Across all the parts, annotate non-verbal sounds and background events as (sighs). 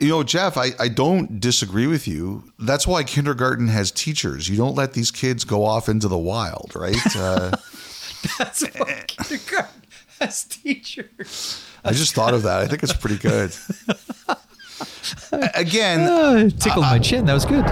You know, Jeff, I, I don't disagree with you. That's why kindergarten has teachers. You don't let these kids go off into the wild, right? (laughs) Uh, That's why kindergarten has teachers. I just thought of that. I think it's pretty good. (laughs) Again, Uh, tickled my chin. That was good.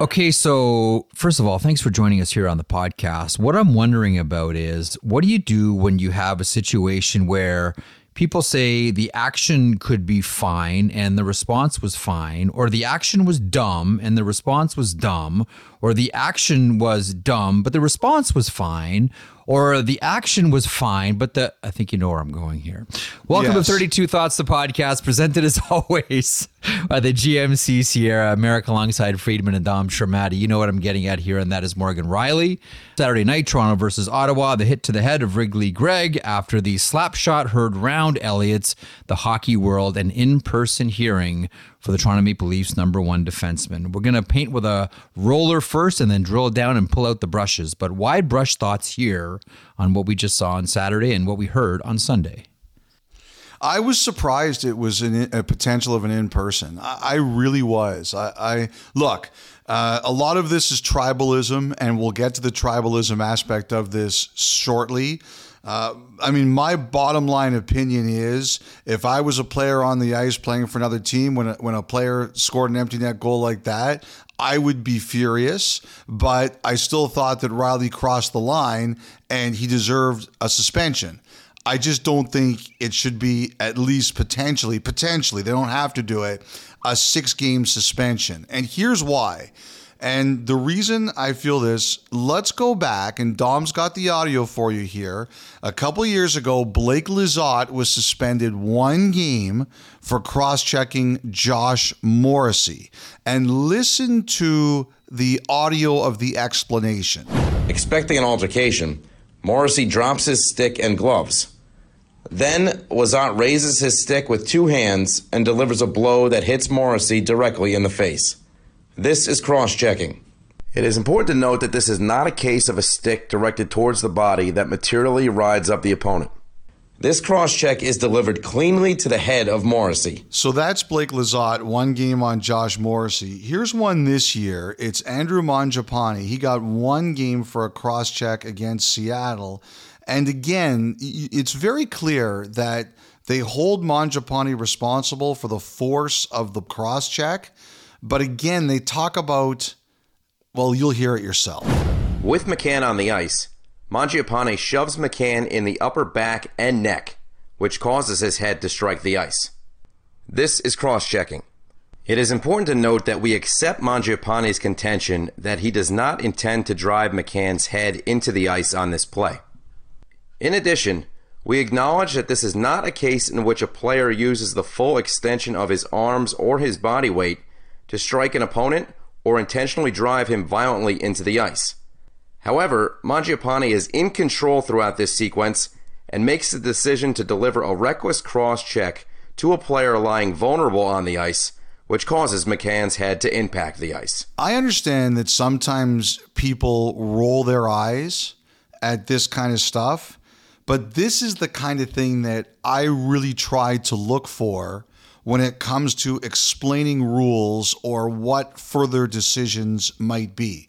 Okay, so first of all, thanks for joining us here on the podcast. What I'm wondering about is what do you do when you have a situation where people say the action could be fine and the response was fine, or the action was dumb and the response was dumb, or the action was dumb but the response was fine, or the action was fine but the I think you know where I'm going here. Welcome Yes. to 32 Thoughts, the podcast, presented as (laughs) always by the GMC Sierra America alongside Friedman and Dom Sramaty. You know what I'm getting at here, and that is Morgan Rielly. Saturday night, Toronto versus Ottawa, the hit to the head of Ridly Greig after the slap shot heard round Elliott's, the hockey world, an in person hearing for the Toronto Maple Leafs number one defenseman. We're going to paint with a roller first and then drill down and pull out the brushes. But wide brush thoughts here on what we just saw on Saturday and what we heard on Sunday. I was surprised it was an, a potential of an in person. I, I really was. I, I look. Uh, a lot of this is tribalism, and we'll get to the tribalism aspect of this shortly. Uh, I mean, my bottom line opinion is if I was a player on the ice playing for another team, when a, when a player scored an empty net goal like that, I would be furious. But I still thought that Rielly crossed the line and he deserved a suspension. I just don't think it should be at least potentially, potentially, they don't have to do it, a six game suspension. And here's why. And the reason I feel this, let's go back, and Dom's got the audio for you here. A couple years ago, Blake Lizotte was suspended one game for cross checking Josh Morrissey. And listen to the audio of the explanation. Expecting an altercation, Morrissey drops his stick and gloves. Then Lizotte raises his stick with two hands and delivers a blow that hits Morrissey directly in the face. This is cross checking. It is important to note that this is not a case of a stick directed towards the body that materially rides up the opponent. This cross check is delivered cleanly to the head of Morrissey. So that's Blake Lizotte, one game on Josh Morrissey. Here's one this year. It's Andrew Mangiapane. He got one game for a cross check against Seattle. And again, it's very clear that they hold Mangiapane responsible for the force of the cross check. But again, they talk about, well, you'll hear it yourself. With McCann on the ice, Mangiapane shoves McCann in the upper back and neck, which causes his head to strike the ice. This is cross checking. It is important to note that we accept Mangiapane's contention that he does not intend to drive McCann's head into the ice on this play. In addition, we acknowledge that this is not a case in which a player uses the full extension of his arms or his body weight to strike an opponent or intentionally drive him violently into the ice. However, Mangiapane is in control throughout this sequence and makes the decision to deliver a reckless cross check to a player lying vulnerable on the ice, which causes McCann's head to impact the ice. I understand that sometimes people roll their eyes at this kind of stuff, but this is the kind of thing that I really try to look for when it comes to explaining rules or what further decisions might be.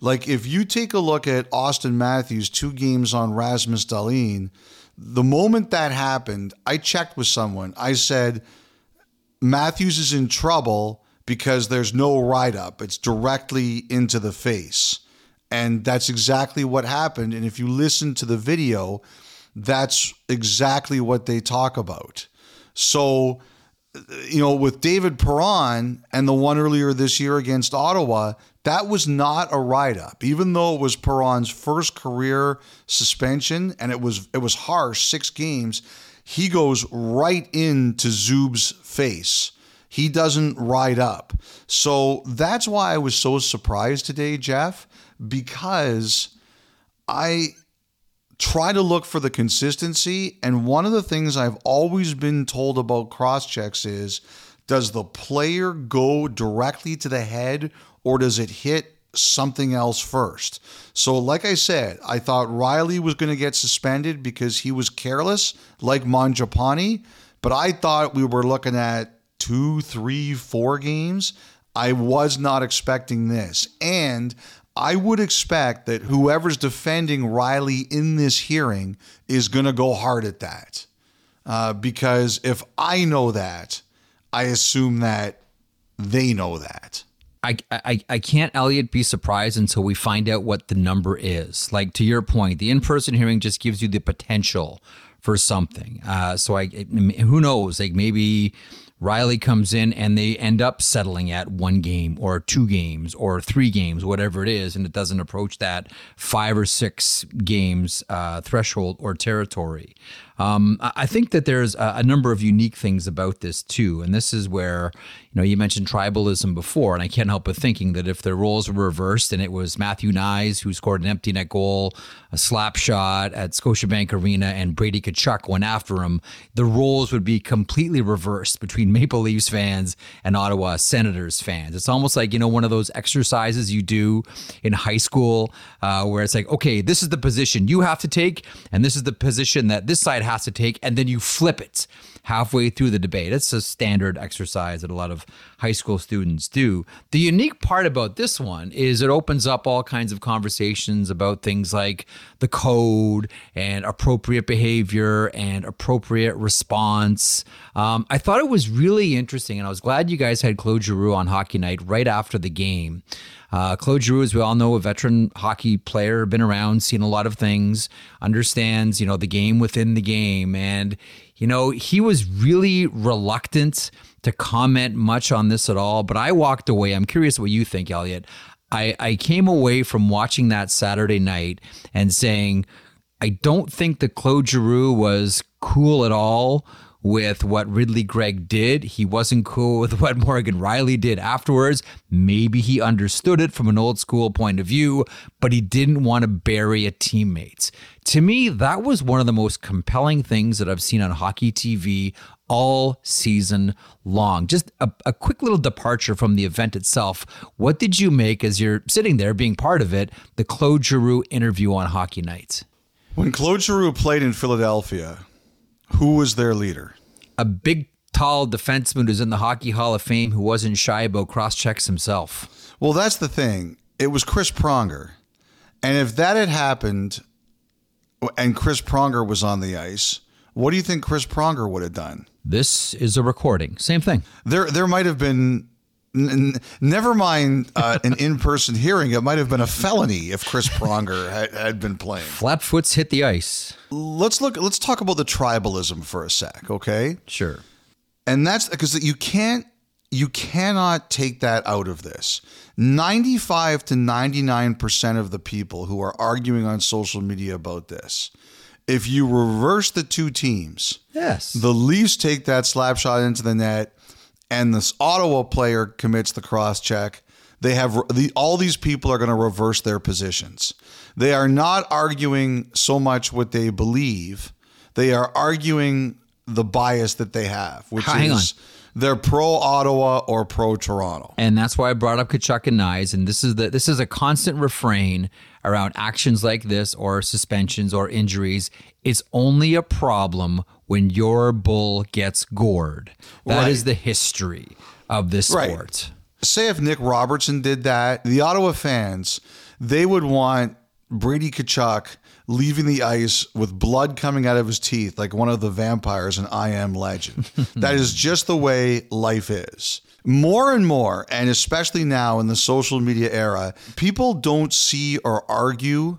Like if you take a look at Auston Matthews' two games on Rasmus Dahlin, the moment that happened, I checked with someone. I said, Matthews is in trouble because there's no write up. It's directly into the face. And that's exactly what happened. And if you listen to the video, that's exactly what they talk about. So, you know, with David Perron and the one earlier this year against Ottawa, that was not a write up. Even though it was Perron's first career suspension and it was it was harsh, six games, he goes right into Zub's face. He doesn't ride up. So that's why I was so surprised today, Jeff, because I try to look for the consistency. And one of the things I've always been told about cross checks is does the player go directly to the head or does it hit something else first? So, like I said, I thought Rielly was going to get suspended because he was careless, like Mangiapane. But I thought we were looking at two, three, four games, I was not expecting this. And I would expect that whoever's defending Rielly in this hearing is going to go hard at that. Uh, because if I know that, I assume that they know that. I, I, I can't, Elliotte, be surprised until we find out what the number is. Like to your point, the in person hearing just gives you the potential for something. Uh, so I, who knows? Like maybe Rielly comes in and they end up settling at one game or two games or three games, whatever it is, and it doesn't approach that five or six games uh, threshold or territory. Um, I think that there's a, number of unique things about this too, and this is where you know you mentioned tribalism before, and I can't help but thinking that if the roles were reversed and it was Matthew Knies who scored an empty net goal, a slap shot at Scotiabank Arena, and Brady Tkachuk went after him, the roles would be completely reversed between (laughs) Maple Leafs fans and Ottawa Senators fans. It's almost like you know one of those exercises you do in high school uh, where it's like, okay, this is the position you have to take, and this is the position that this side has to take, and then you flip it halfway through the debate. It's a standard exercise that a lot of high school students do. The unique part about this one is it opens up all kinds of conversations about things like the code and appropriate behavior and appropriate response. Um, I thought it was really interesting, and I was glad you guys had Claude Giroux on Hockey Night right after the game. Uh, Claude Giroux, as we all know, a veteran hockey player, been around, seen a lot of things, understands, you know, the game within the game. And, you know, he was really reluctant to comment much on this at all. But I walked away. I'm curious what you think, Elliotte. I, I came away from watching that Saturday night and saying, I don't think that Claude Giroux was cool at all with what Ridly Greig did. He wasn't cool with what Morgan Rielly did afterwards. Maybe he understood it from an old school point of view, but he didn't want to bury a teammate. To me, that was one of the most compelling things that I've seen on hockey TV all season long. Just a, a, quick little departure from the event itself. What did you make as you're sitting there being part of it, the Claude Giroux interview on Hockey Night? When Claude Giroux played in Philadelphia, who was their leader? A big, tall defenseman who's in the Hockey Hall of Fame who wasn't shy about cross checks himself. Well, that's the thing. It was Chris Pronger. And if that had happened and Chris Pronger was on the ice, what do you think Chris Pronger would have done? This is a recording. Same thing. There, there might have been N- never mind uh, an (laughs) in-person hearing. It might have been a felony if Chris Pronger (laughs) had, had been playing. Flatfoots hit the ice. Let's look. Let's talk about the tribalism for a sec, okay? Sure. And that's because you can't, you cannot take that out of this. Ninety-five to ninety-nine percent of the people who are arguing on social media about this, if you reverse the two teams, yes, the Leafs take that slap shot into the net and this Ottawa player commits the cross check, they have the, all these people are going to reverse their positions. They are not arguing so much what they believe; they are arguing the bias that they have, which Hang is on. They're pro Ottawa or pro Toronto. And that's why I brought up Tkachuk and Knies. And this is the this is a constant refrain around actions like this or suspensions or injuries. It's only a problem when your bull gets gored. That Right. is the history of this Right. sport. Say if Nick Robertson did that, the Ottawa fans, they would want Brady Tkachuk leaving the ice with blood coming out of his teeth like one of the vampires in I Am Legend. (laughs) that is just the way life is. More and more, and especially now in the social media era, people don't see or argue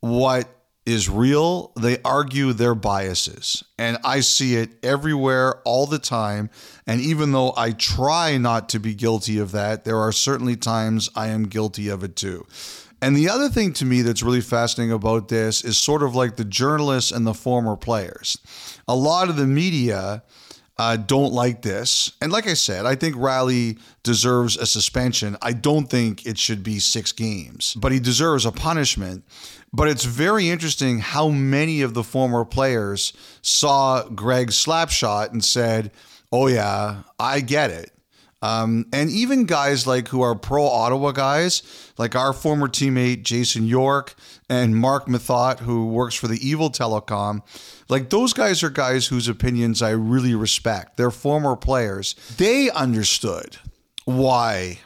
what is real, they argue their biases. And I see it everywhere all the time. And even though I try not to be guilty of that, there are certainly times I am guilty of it too. And the other thing to me that's really fascinating about this is sort of like the journalists and the former players. A lot of the media uh, don't like this. And like I said, I think Rielly deserves a suspension. I don't think it should be six games, but he deserves a punishment. But it's very interesting how many of the former players saw Greig's slap shot and said, Oh, yeah, I get it. Um, and even guys like who are pro Ottawa guys, like our former teammate Jason York and Marc Methot, who works for the Evil Telecom, like those guys are guys whose opinions I really respect. They're former players. They understood why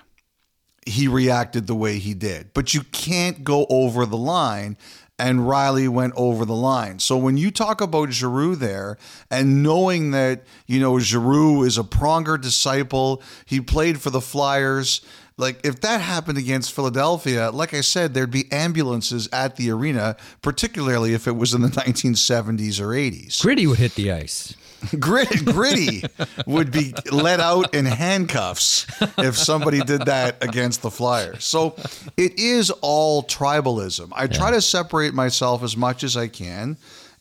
he reacted the way he did. But you can't go over the line. And Rielly went over the line. So when you talk about Giroux there and knowing that, you know, Giroux is a Pronger disciple, he played for the Flyers. Like if that happened against Philadelphia, like I said, there'd be ambulances at the arena, particularly if it was in the (laughs) 1970s or 80s. Gritty would hit the ice. Grit, gritty would be let out in handcuffs if somebody did that against the Flyers. So it is all tribalism. I try to separate myself as much as I can.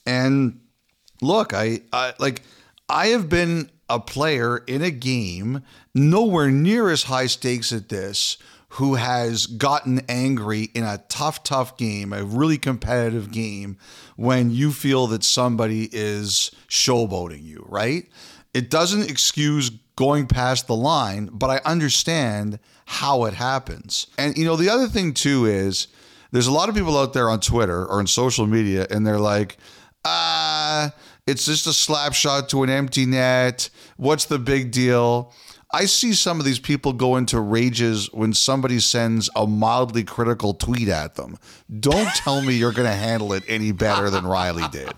And look, I, I like I have been a player in a game nowhere near as high stakes at this who has gotten angry in a tough, tough game, a really competitive game, when you feel that somebody is showboating you, right? It doesn't excuse going past the line, but I understand how it happens. And, you know, the other thing too is there's a lot of people out there on Twitter or in social media, and they're like, ah, it's just a slap shot to an empty net. What's the big deal? I see some of these people go into rages when somebody sends a mildly critical tweet at them. Don't tell me you're going to handle it any better than Rielly did.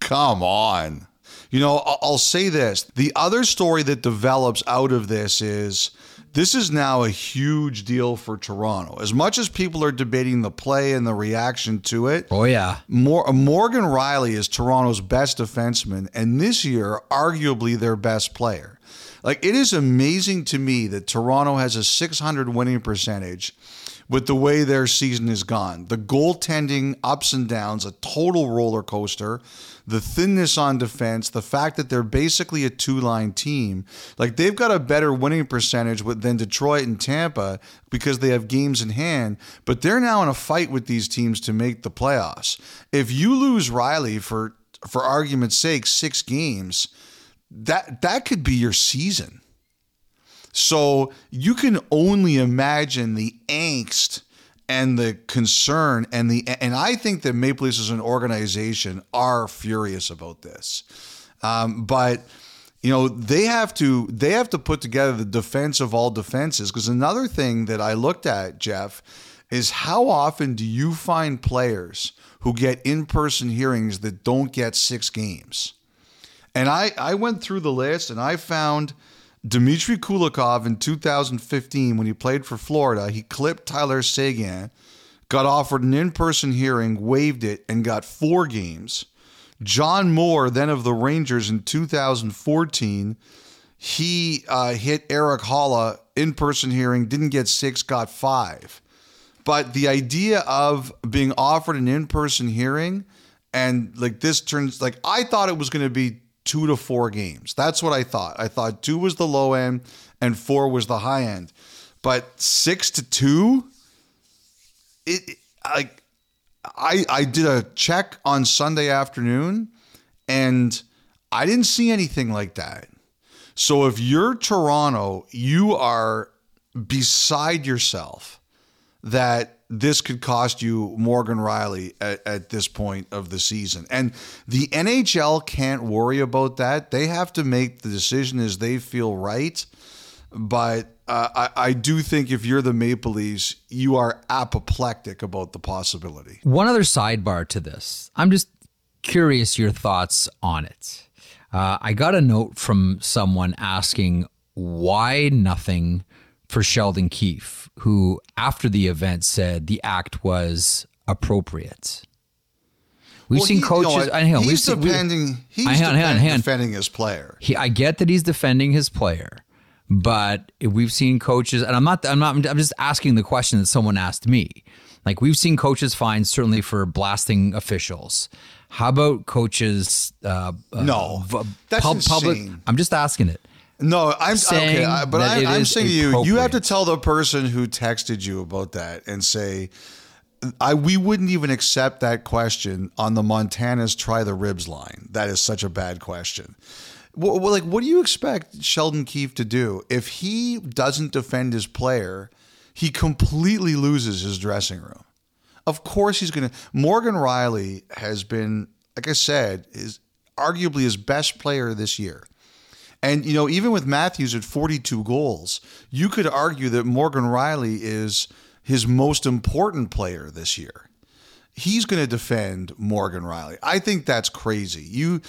Come on. You know, I'll say this. The other story that develops out of this is this is now a huge deal for Toronto. As much as people are debating the play and the reaction to it, Oh yeah. Mor- Morgan Rielly is Toronto's best defenseman, and this year, arguably their best player. Like, it is amazing to me that Toronto has a 600 winning percentage with the way their season has gone. The goaltending ups and downs, a total roller coaster, the thinness on defense, the fact that they're basically a two line team. Like, they've got a better winning percentage than Detroit and Tampa because they have games in hand, but they're now in a fight with these teams to make the playoffs. If you lose Rielly for, for argument's sake, six games, that that could be your season. So you can only imagine the angst and the concern and the and I think that Maple Leafs as an organization are furious about this. Um, but you know they have to they have to put together the defense of all defenses because another thing that I looked at Jeff is how often do you find players who get in-person hearings that don't get 6 games? And I, I went through the list and I found Dmitry Kulikov in 2015 when he played for Florida. He clipped Tyler Seguin, got offered an in person hearing, waived it, and got four games. John Moore, then of the Rangers in 2014, he uh, hit Erik Haula in person hearing, didn't get six, got five. But the idea of being offered an in person hearing and like this turns like I thought it was going to be two to four games. That's what I thought. I thought two was the low end and four was the high end. But six to two, it, like I I did a check on Sunday afternoon and I didn't see anything like that. So if you're Toronto, you are beside yourself that this could cost you Morgan Rielly at, at, this point of the season. And the NHL can't worry about that. They have to make the decision as they feel right. But uh, I, I do think if you're the Maple Leafs, you are apoplectic about the possibility. One other sidebar to this. I'm just curious your thoughts on it. Uh, I got a note from someone asking why nothing for Sheldon Keefe, who after the event said the act was appropriate. We've Well, seen he- coaches. I hang on, we've he's seen- we- defending. He's hang on, hang on, defend- hang on. defending his player. he, I get that he's defending his player, but we've seen coaches, and I'm not, I'm not, I'm just asking the question that someone asked me. Like we've seen coaches fined certainly for blasting officials. How about coaches? Uh, uh, No, v- that's public. I'm just asking it. No, I'm saying okay, I, but I, I'm saying to you, you have to tell the person who texted you about that and say, I we wouldn't even accept that question on the Montana's try the ribs line. That is such a bad question. Wh- like, what do you expect Sheldon Keefe to do if he doesn't defend his player? He completely loses his dressing room. Of course, he's going to. Morgan Rielly has been, like I said, is arguably his best player this year. And, you know, even with Matthews at 42 goals, you could argue that Morgan Rielly is his most important player this year. He's going to defend Morgan Rielly. I think that's crazy. You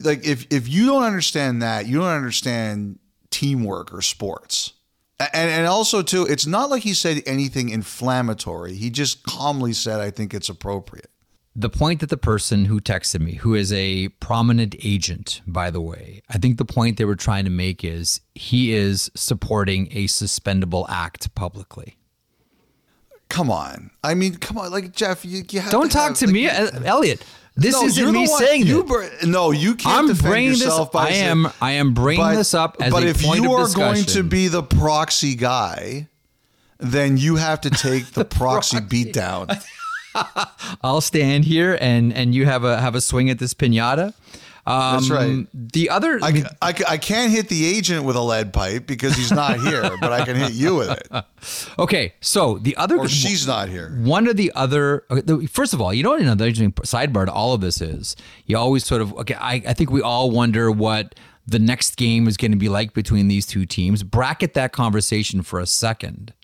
like if if you don't understand that, you don't understand teamwork or sports. And and also too, it's not like he said anything inflammatory. He just calmly said, "I think it's appropriate." The point that the person who texted me, who is a prominent agent, by the way, I think the point they were trying to make is he is supporting a suspendable act publicly. Come on. I mean, come on. Like Jeff, you, you have Don't to talk have, to like, me, Elliotte. This No, isn't me one- saying you this. br- no, you can't I'm defend bringing this. yourself by I am. I am bringing But- this up as but a if point you of are discussion. going to be the proxy guy, then you have to take the, (laughs) proxy, beat down. (laughs) I'll stand here and and you have a have a swing at this pinata. Um, That's right. The other, I, I, I can't hit the agent with a lead pipe because he's not here, (laughs) but I can hit you with it. okay. So the other, Or she's not here. one of the other first of all you know what another interesting sidebar to all of this is you always sort of okay I, I think we all wonder what the next game is going to be like between these two teams bracket that conversation for a second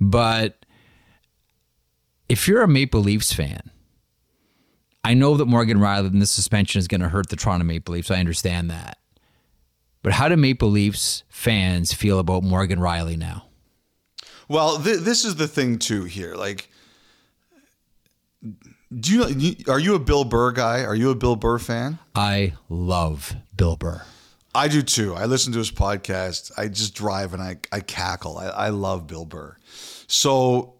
but if you're a maple leafs fan i know that morgan rielly and this suspension is going to hurt the toronto maple leafs i understand that but how do maple leafs fans feel about morgan rielly now Well, th- this is the thing too here. Like, do you, you are you a Bill Burr guy? Are you a Bill Burr fan? i love bill burr I do too. I listen to his podcast. I just drive and I, I cackle. I, I love Bill Burr. So,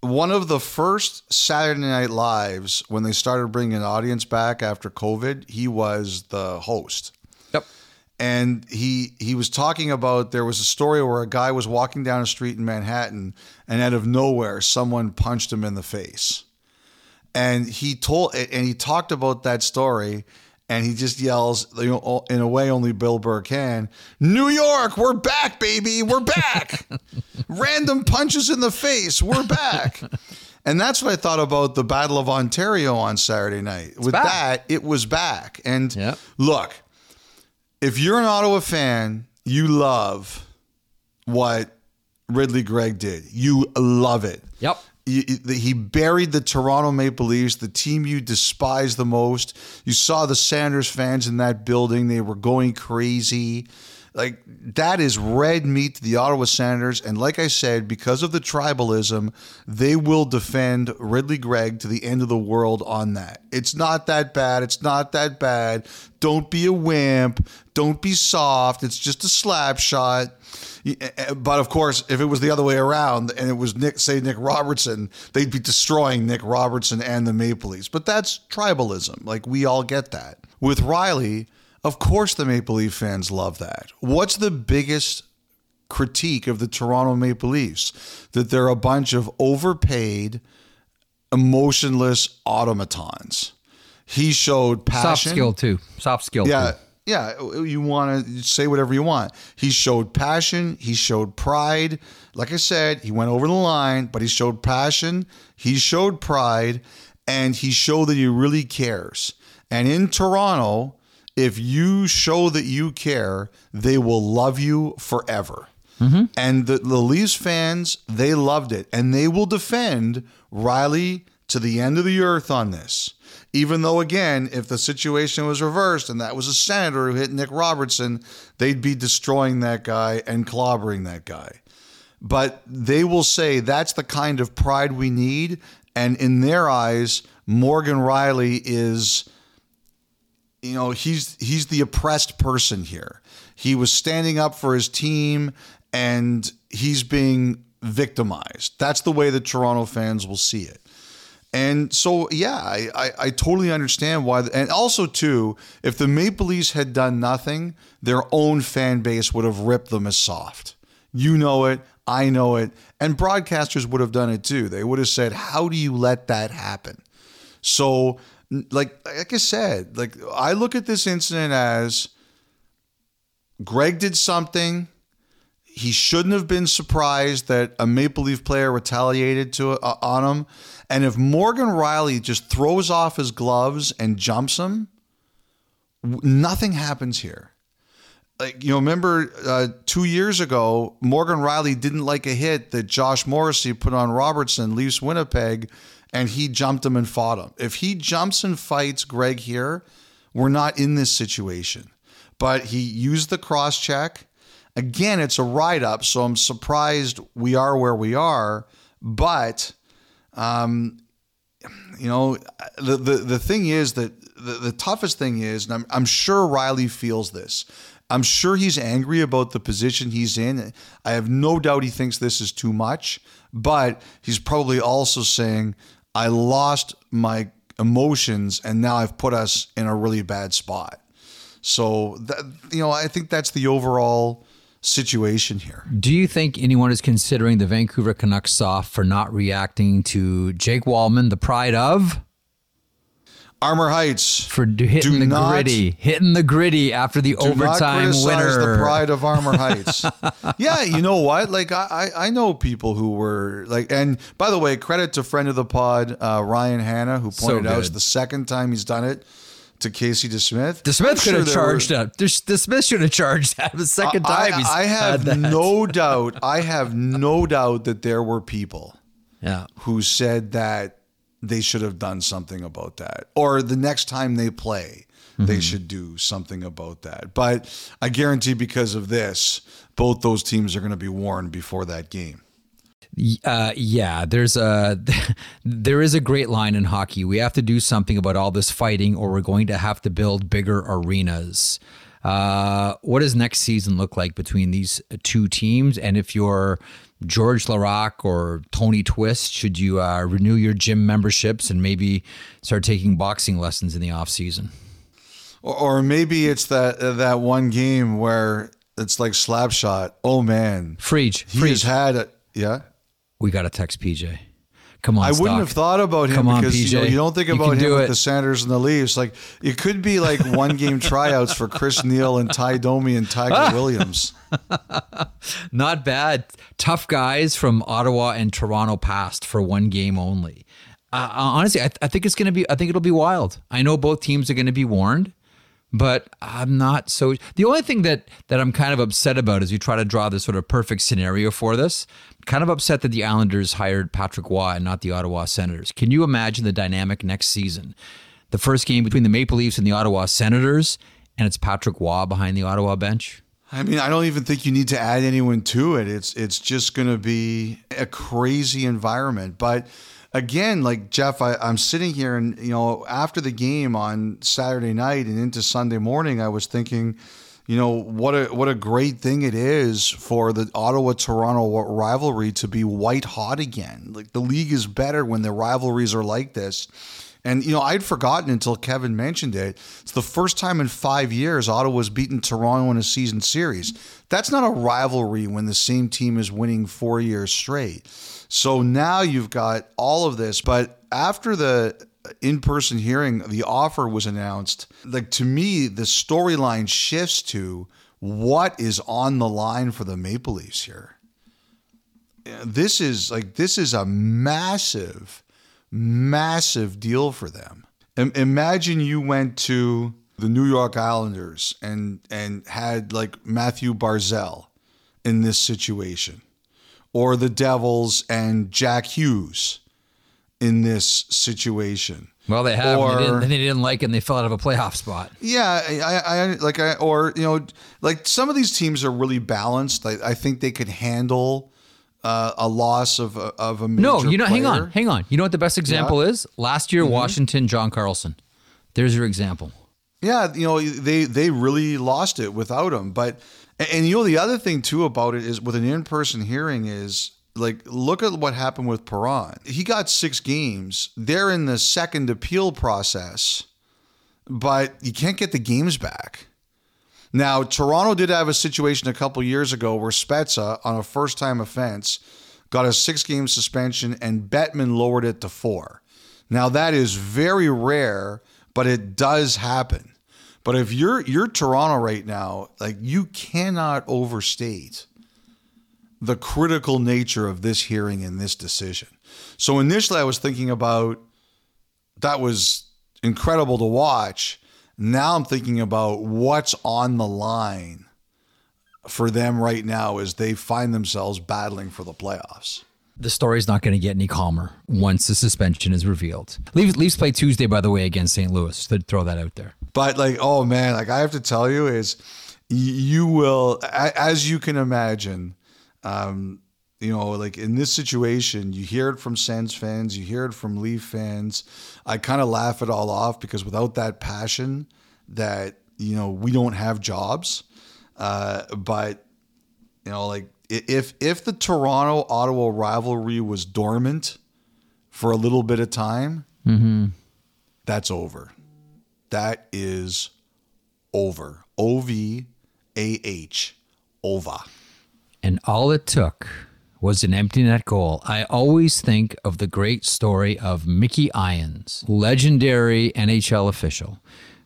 one of the first Saturday Night Lives when they started bringing an audience back after COVID, he was the host. yep and he he was talking about there was a story where a guy was walking down a street in Manhattan and out of nowhere someone punched him in the face. And he told and he talked about that story and he just yells you know in a way only Bill Burr can, "New York, we're back baby, we're back." (laughs) Random punches in the face, we're back. And that's what I thought about the Battle of Ontario on Saturday night. With back. that, it was back. And Yep. look, if you're an Ottawa fan, you love what Ridly Greig did. You love it. Yep. He buried the Toronto Maple Leafs, the team you despise the most. You saw the Sanders fans in that building; they were going crazy. Like that is red meat to the Ottawa Senators, and like I said, because of the tribalism, they will defend Ridly Greig to the end of the world on that. It's not that bad. It's not that bad. Don't be a wimp. Don't be soft. It's just a slap shot. Eh, eh, but of course, if it was the other way around and it was Nick, say Nick Robertson, they'd be destroying Nick Robertson and the Maple Leafs. But that's tribalism. Like we all get that. With Rielly, of course, the Maple Leaf fans love that. What's the biggest critique of the Toronto Maple Leafs? That they're a bunch of overpaid, emotionless automatons. He showed passion. Soft skill too. Soft skill. Yeah. Too. Yeah, uh, uh, you want to say whatever you want. He showed passion. He showed pride. Like I said, he went over the line, but he showed passion. He showed pride, and he showed that he really cares. And in Toronto, if you show that you care, they will love you forever. Mm-hmm. And the, the Leafs fans, they loved it. And they will defend Rielly to the end of the earth on this. Even though, again, if the situation was reversed and that was a senator who hit Nick Robertson, they'd be destroying that guy and clobbering that guy. But they will say that's the kind of pride we need. And in their eyes, Morgan Rielly is you know he's he's the oppressed person here. He was standing up for his team and he's being victimized. That's the way the Toronto fans will see it. And so, yeah, I, I, I totally understand why. And also, too, if the Maple Leafs had done nothing, their own fan base would have ripped them as soft. You know it. I know it. And broadcasters would have done it too. They would have said, How do you let that happen? So, like, like I said, like I look at this incident as Greig did something. He shouldn't have been surprised that a Maple Leaf player retaliated to uh, on him. And if Morgan Rielly just throws off his gloves and jumps him, nothing happens here. Like you know, remember uh, two years ago, Morgan Rielly didn't like a hit that Josh Morrissey put on Robertson, Leafs Winnipeg, and he jumped him and fought him. If he jumps and fights Greig here, we're not in this situation. But he used the cross check. Again, it's a write up, so I'm surprised we are where we are. But, um, you know, the, the, the thing is that the, the toughest thing is, and I'm, I'm sure Rielly feels this. I'm sure he's angry about the position he's in. I have no doubt he thinks this is too much, but he's probably also saying, I lost my emotions and now I've put us in a really bad spot. So, that, you know, I think that's the overall situation here. Do you think anyone is considering the Vancouver Canucks soft for not reacting to Jake Walman, the pride of? Armour Heights for hitting do the not, gritty, hitting the gritty after the overtime winner. The pride of Armour (laughs) Heights. yeah, you know what? Like I, I know people who were like, and by the way, credit to friend of the pod uh, Ryan Hanna who pointed so out it's the second time he's done it to Casey DeSmith. DeSmith could sure have charged were, DeSmith should have charged that the second time. I, I have no doubt. I have no doubt that there were people, yeah, who said that they should have done something about that. Or the next time they play, mm-hmm. they should do something about that. But I guarantee because of this, both those teams are going to be warned before that game. Uh, yeah, there's a (laughs) there is a great line in hockey. We have to do something about all this fighting, or we're going to have to build bigger arenas. Uh, what does next season look like between these two teams? And if you're Georges Laraque or Tony Twist? Should you uh, renew your gym memberships and maybe start taking boxing lessons in the off season? Or, or maybe it's that uh, that one game where it's like slap shot. Oh man, Freege, he has had it. Yeah, we got to text PJ. Come on, I Stock. wouldn't have thought about him Come on, because PJ. You, know, you don't think about him with the Sanders and the Leafs. Like it could be like (laughs) one game tryouts for Chris Neil and Tie Domi and Tiger (laughs) Williams. Not bad. Tough guys from Ottawa and Toronto passed for one game only. Uh, honestly, I, th- I think it's going to be. I think it'll be wild. I know both teams are going to be warned but I'm not so. The only thing that that I'm kind of upset about is you try to draw this sort of perfect scenario for this. kind of upset that the Islanders hired Patrick Roy and not the Ottawa Senators. Can you imagine the dynamic next season? The first game between the Maple Leafs and the Ottawa Senators, and it's Patrick Roy behind the Ottawa bench. I mean, I don't even think you need to add anyone to it. It's it's just going to be a crazy environment, but again, like Jeff, I, am sitting here and, you know, after the game on Saturday night and into Sunday morning, I was thinking, you know, what a what a great thing it is for the Ottawa Toronto rivalry to be white hot again. Like the league is better when the rivalries are like this. And you know, I'd forgotten until Kevin mentioned it. It's the first time in five years Ottawa's beaten Toronto in a season series. That's not a rivalry when the same team is winning four years straight. So now you've got all of this, but after the in-person hearing, the offer was announced. Like to me, the storyline shifts to what is on the line for the Maple Leafs here. This is like this is a massive, massive deal for them. imagine you went to the New York Islanders and and had like Mathew Barzal in this situation or the Devils and Jack Hughes in this situation. Well, they have, or, and, they didn't, and they didn't like it, and they fell out of a playoff spot. Yeah, I, I like, I, or you know, like some of these teams are really balanced. I, I think they could handle uh, a loss of a, of a no. You know, player. hang on, hang on. You know what the best example yeah. is? Last year, mm-hmm. Washington, John Carlson. There's your example. Yeah, you know, they they really lost it without him, but and, and you know the other thing too about it is with an in-person hearing is like look at what happened with Perron. He got 6 games. They're in the second appeal process, but you can't get the games back. Now, Toronto did have a situation a couple years ago where Spezza, on a first time offense, got a six game suspension and Bettman lowered it to four. Now, that is very rare, but it does happen. But if you're you're Toronto right now, like you cannot overstate the critical nature of this hearing and this decision. So initially I was thinking about that was incredible to watch. Now I'm thinking about what's on the line for them right now as they find themselves battling for the playoffs. The story's not going to get any calmer once the suspension is revealed. Leafs, Leafs play Tuesday, by the way, against St. Louis. To throw that out there. But like, oh man, like I have to tell you is you will, as you can imagine, um, you know, like in this situation, you hear it from Sens fans, you hear it from Leaf fans. I kind of laugh it all off because without that passion, that you know, we don't have jobs. Uh, but you know, like if if the Toronto Ottawa rivalry was dormant for a little bit of time, mm-hmm. that's over. That is over. O V A H. Over. And all it took was an empty net goal. I always think of the great story of Mickey Irons, legendary NHL official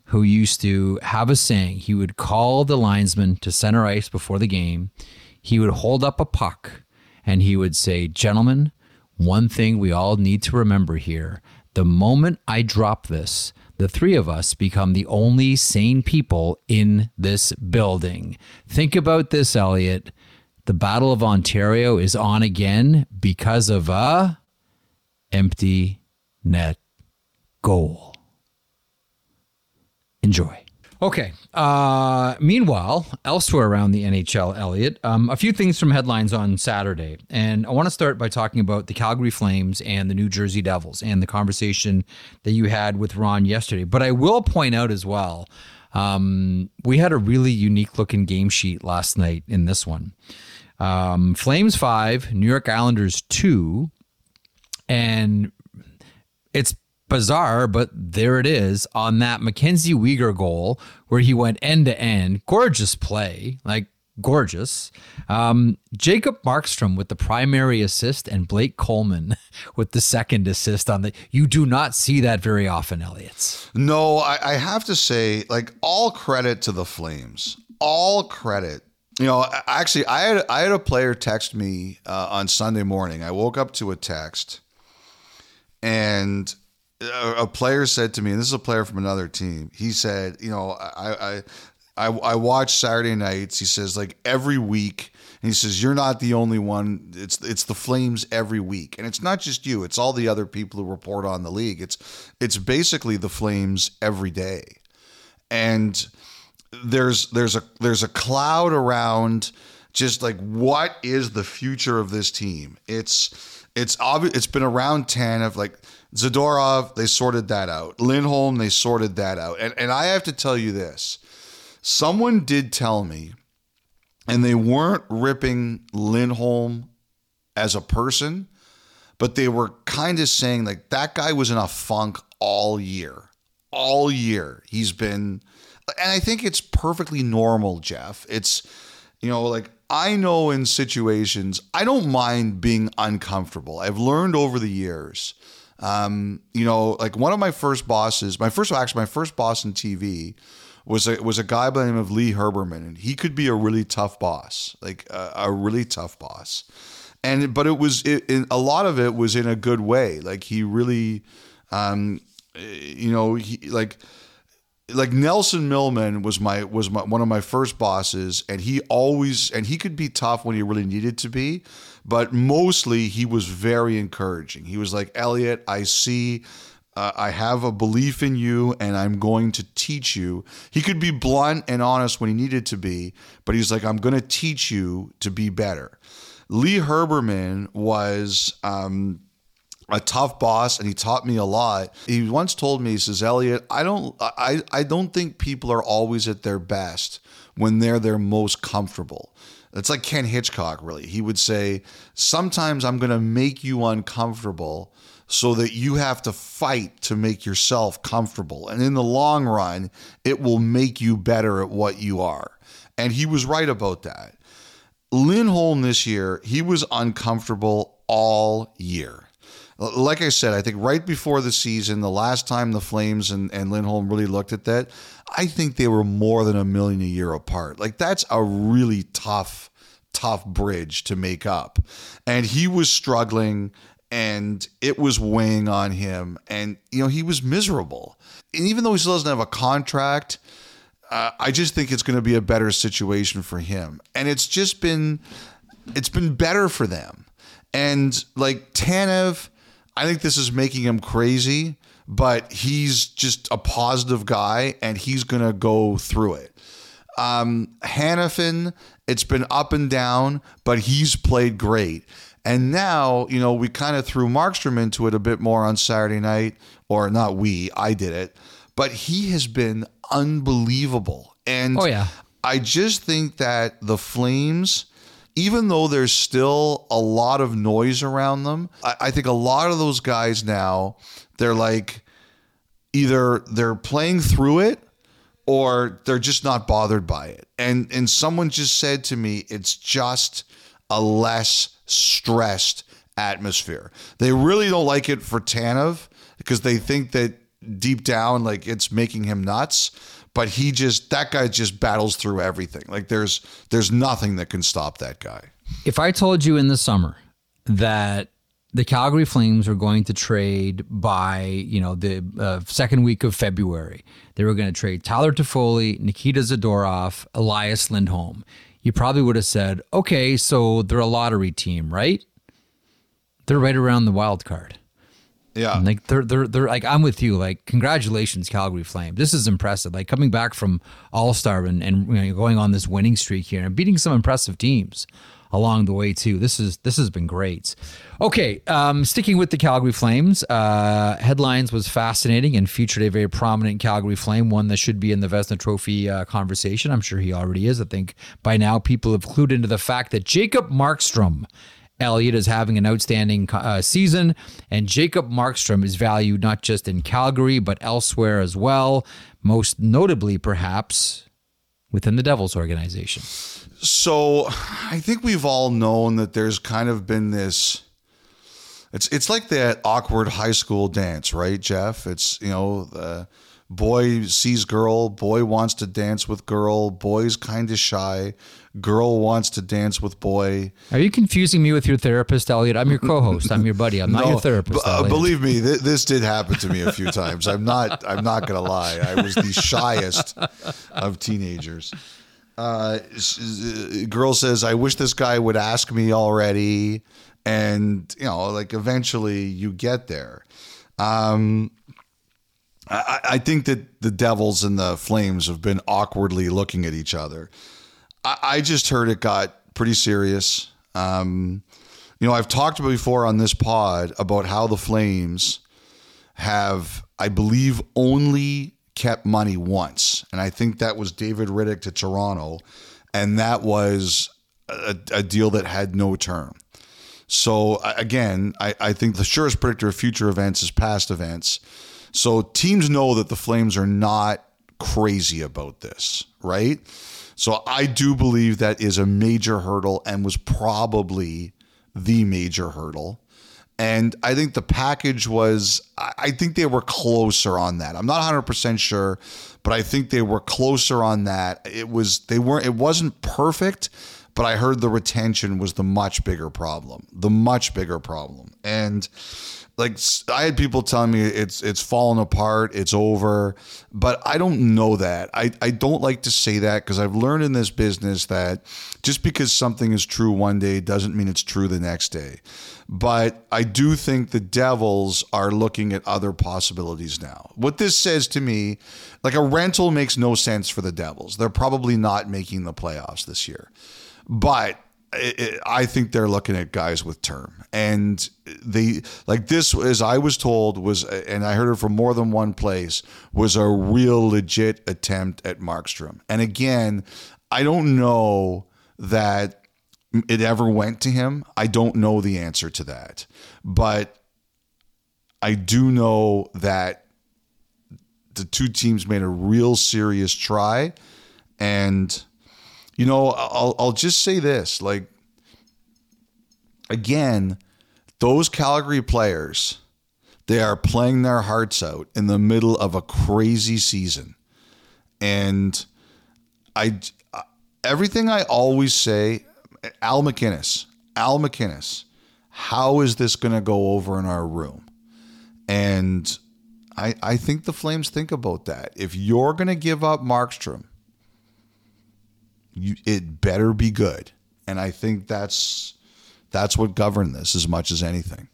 who used to have a saying. He would call the linesman to center ice before the game. He would hold up a puck and he would say, Gentlemen, one thing we all need to remember here the moment I drop this, the three of us become the only sane people in this building. Think about this, Elliotte. The Battle of Ontario is on again because of a empty net goal. Enjoy. Okay. Uh, meanwhile, elsewhere around the NHL, Elliotte, um, a few things from headlines on Saturday. And I want to start by talking about the Calgary Flames and the New Jersey Devils and the conversation that you had with Ron yesterday. But I will point out as well, um, we had a really unique looking game sheet last night in this one. Um, Flames 5, New York Islanders 2. And it's bizarre, but there it is on that Mackenzie Weegar goal where he went end to end. Gorgeous play, like gorgeous. Um, Jacob Markstrom with the primary assist and Blake Coleman (laughs) with the second assist on the. You do not see that very often, Elliotte. No, I, I have to say, like all credit to the Flames. All credit you know, actually, I had I had a player text me uh, on Sunday morning. I woke up to a text, and a, player said to me, and this is a player from another team. He said, you know, I, I I, I watch Saturday nights. He says like every week, and he says you're not the only one. It's it's the Flames every week, and it's not just you. It's all the other people who report on the league. It's it's basically the Flames every day, and there's there's a there's a cloud around just like what is the future of this team. It's it's obvious. It's been around ten of like Zadorov, they sorted that out. Lindholm, they sorted that out. And, and I have to tell you this someone did tell me, and they weren't ripping Lindholm as a person, but they were kind of saying, like, that guy was in a funk all year. All year. He's been, and I think it's perfectly normal, Jeff. It's, you know, like, I know in situations, I don't mind being uncomfortable. I've learned over the years um, you know, like one of my first bosses, my first actually my first boss in TV was a was a guy by the name of Lee Herberman, and he could be a really tough boss, like a, a really tough boss. And but it was it, it, a lot of it was in a good way. Like he really, um, you know, he like like Nelson Millman was my was my, one of my first bosses, and he always and he could be tough when he really needed to be, but mostly he was very encouraging. He was like, Elliotte, I see. Uh, I have a belief in you and I'm going to teach you. He could be blunt and honest when he needed to be, but he's like, I'm going to teach you to be better. Lee Herberman was um, a tough boss and he taught me a lot. He once told me, he says, Elliotte, I don't I, I don't think people are always at their best when they're their most comfortable. It's like Ken Hitchcock, really. He would say, Sometimes I'm going to make you uncomfortable so that you have to fight to make yourself comfortable. And in the long run, it will make you better at what you are. And he was right about that. Lindholm this year, he was uncomfortable all year. like I said, I think right before the season, the last time the Flames and, and Lindholm really looked at that, I think they were more than a million a year apart. Like that's a really tough, tough bridge to make up. And he was struggling and it was weighing on him. And, you know, he was miserable. And even though he still doesn't have a contract, uh, I just think it's going to be a better situation for him. And it's just been, it's been better for them. And like Tanev, I think this is making him crazy, but he's just a positive guy and he's going to go through it. Um, Hanifin, it's been up and down, but he's played great. And now, you know, we kind of threw Markstrom into it a bit more on Saturday night, or not we, I did it, but he has been unbelievable. And Oh, yeah. I just think that the Flames, even though there's still a lot of noise around them, I, I think a lot of those guys now, they're like either they're playing through it or they're just not bothered by it. And and someone just said to me, it's just a less stressed atmosphere. They really don't like it for Tanev because they think that deep down, like it's making him nuts. But he just that guy just battles through everything. Like there's there's nothing that can stop that guy. If I told you in the summer that the Calgary Flames were going to trade by, you know, the uh, second week of February, they were going to trade Tyler Toffoli, Nikita Zadorov, Elias Lindholm, you probably would have said, okay, so they're a lottery team, right? They're right around the wild card. Yeah. Like they're they're they're like I'm with you. Like congratulations, Calgary Flame. This is impressive. Like coming back from All Star and and you know, going on this winning streak here and beating some impressive teams along the way too. This is this has been great. Okay, um, sticking with the Calgary Flames, uh, headlines was fascinating and featured a very prominent Calgary Flame, one that should be in the Vezina Trophy uh, conversation. I'm sure he already is. I think by now people have clued into the fact that Jacob Markstrom. Elliott is having an outstanding uh, season, and Jacob Markstrom is valued not just in Calgary, but elsewhere as well, most notably, perhaps, within the Devils organization. So I think we've all known that there's kind of been this. It's it's like that awkward high school dance, right, Jeff? It's you know the boy sees girl, boy wants to dance with girl, boy's kind of shy, girl wants to dance with boy. Are you confusing me with your therapist, Elliot? I'm your co-host. I'm your buddy. I'm not your therapist. b- uh, believe me, th- this did happen to me a few times. I'm not. I'm not gonna lie. I was the shyest of teenagers. Uh, girl says, "I wish this guy would ask me already," and you know, like eventually you get there. Um, I, I think that the Devils and the Flames have been awkwardly looking at each other. I, I just heard it got pretty serious. Um, you know, I've talked before on this pod about how the Flames have, I believe, only kept money once. And I think that was David Rittich to Toronto. And that was a, a deal that had no term. So again, I, I think the surest predictor of future events is past events. So teams know that the Flames are not crazy about this, right? So I do believe that is a major hurdle and was probably the major hurdle. And I think the package was, I think they were closer on that. I'm not 100% sure, but I think they were closer on that. It was, they weren't, it wasn't perfect, but I heard the retention was the much bigger problem, the much bigger problem. And like I had people telling me it's it's fallen apart, it's over, but I don't know that. I, I don't like to say that because I've learned in this business that just because something is true one day doesn't mean it's true the next day. But I do think the Devils are looking at other possibilities now. What this says to me, like a rental makes no sense for the Devils. They're probably not making the playoffs this year. But it, I think they're looking at guys with term, and they like this. As I was told, was and I heard it from more than one place, was a real legit attempt at Markstrom. And again, I don't know that it ever went to him. I don't know the answer to that, but I do know that the two teams made a real serious try, and you know, I'll I'll just say this, like again, those Calgary players, they are playing their hearts out in the middle of a crazy season. And I everything I always say, Al MacInnis, Al MacInnis, how is this going to go over in our room? And I, I think the Flames think about that. If you're going to give up Markstrom, you, it better be good. And I think that's that's what governed this as much as anything.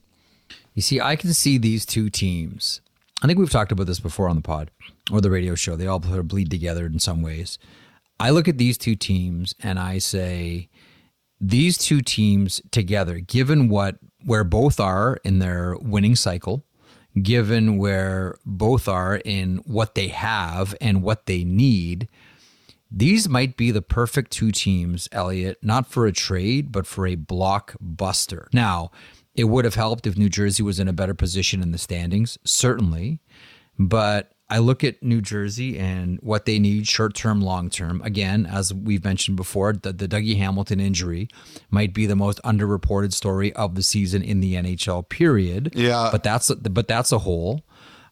You see, I can see these two teams. I think we've talked about this before on the pod or the radio show. They all bleed together in some ways. I look at these two teams and I say, these two teams together, given what where both are in their winning cycle, given where both are in what they have and what they need, these might be the perfect two teams, Elliot, not for a trade, but for a blockbuster. Now, it would have helped if New Jersey was in a better position in the standings, certainly. But I look at New Jersey and what they need short term, long term. Again, as we've mentioned before, the, the Dougie Hamilton injury might be the most underreported story of the season in the NHL. Period. Yeah, but that's but that's a whole.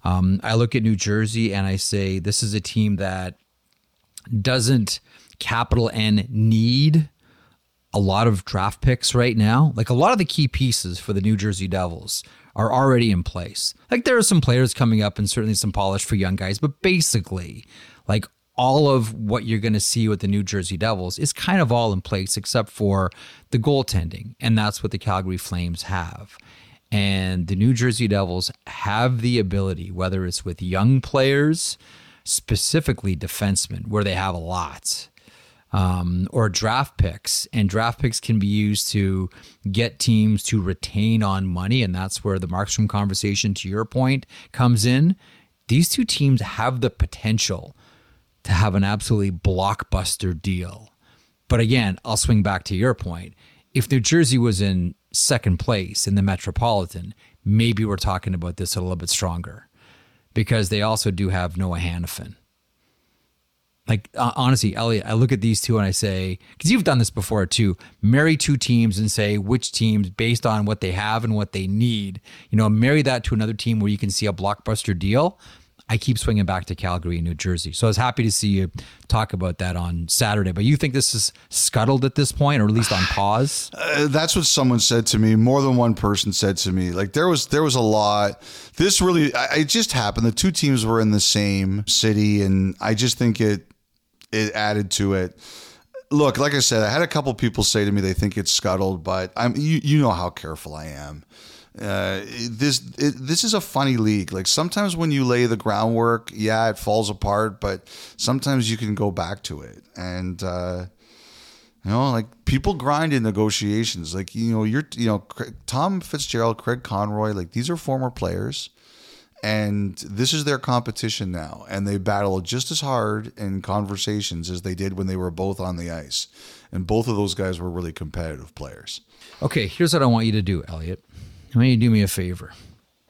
Um, I look at New Jersey and I say this is a team that doesn't capital N need a lot of draft picks right now. Like a lot of the key pieces for the New Jersey Devils are already in place. Like there are some players coming up and certainly some polish for young guys, but basically, like all of what you're going to see with the New Jersey Devils is kind of all in place except for the goaltending. And that's what the Calgary Flames have. And the New Jersey Devils have the ability, whether it's with young players, specifically defensemen, where they have a lot, um, or draft picks. And draft picks can be used to get teams to retain on money. And that's where the Markstrom conversation, to your point, comes in. These two teams have the potential to have an absolutely blockbuster deal. But again, I'll swing back to your point. If New Jersey was in second place in the Metropolitan, maybe we're talking about this a little bit stronger because they also do have Noah Hanifin. Like uh, honestly, Elliot, I look at these two and I say, because you've done this before too, marry two teams and say which teams, based on what they have and what they need, you know, marry that to another team where you can see a blockbuster deal. I keep swinging back to Calgary and New Jersey. So I was happy to see you talk about that on Saturday. But you think this is scuttled at this point, or at least on (sighs) pause? Uh, that's what someone said to me. More than one person said to me. Like there was there was a lot. This really, I, it just happened. The two teams were in the same city, and I just think it it added to it. Look, like I said, I had a couple people say to me they think it's scuttled, but I'm you, you know how careful I am. Uh, this it, this is a funny league. Like sometimes when you lay the groundwork, yeah, it falls apart, but sometimes you can go back to it. And uh, you know, like people grind in negotiations. Like you know, you're you know Tom Fitzgerald, Craig Conroy, like these are former players and this is their competition now and they battle just as hard in conversations as they did when they were both on the ice and both of those guys were really competitive players okay here's what i want you to do elliotte i want you to do me a favor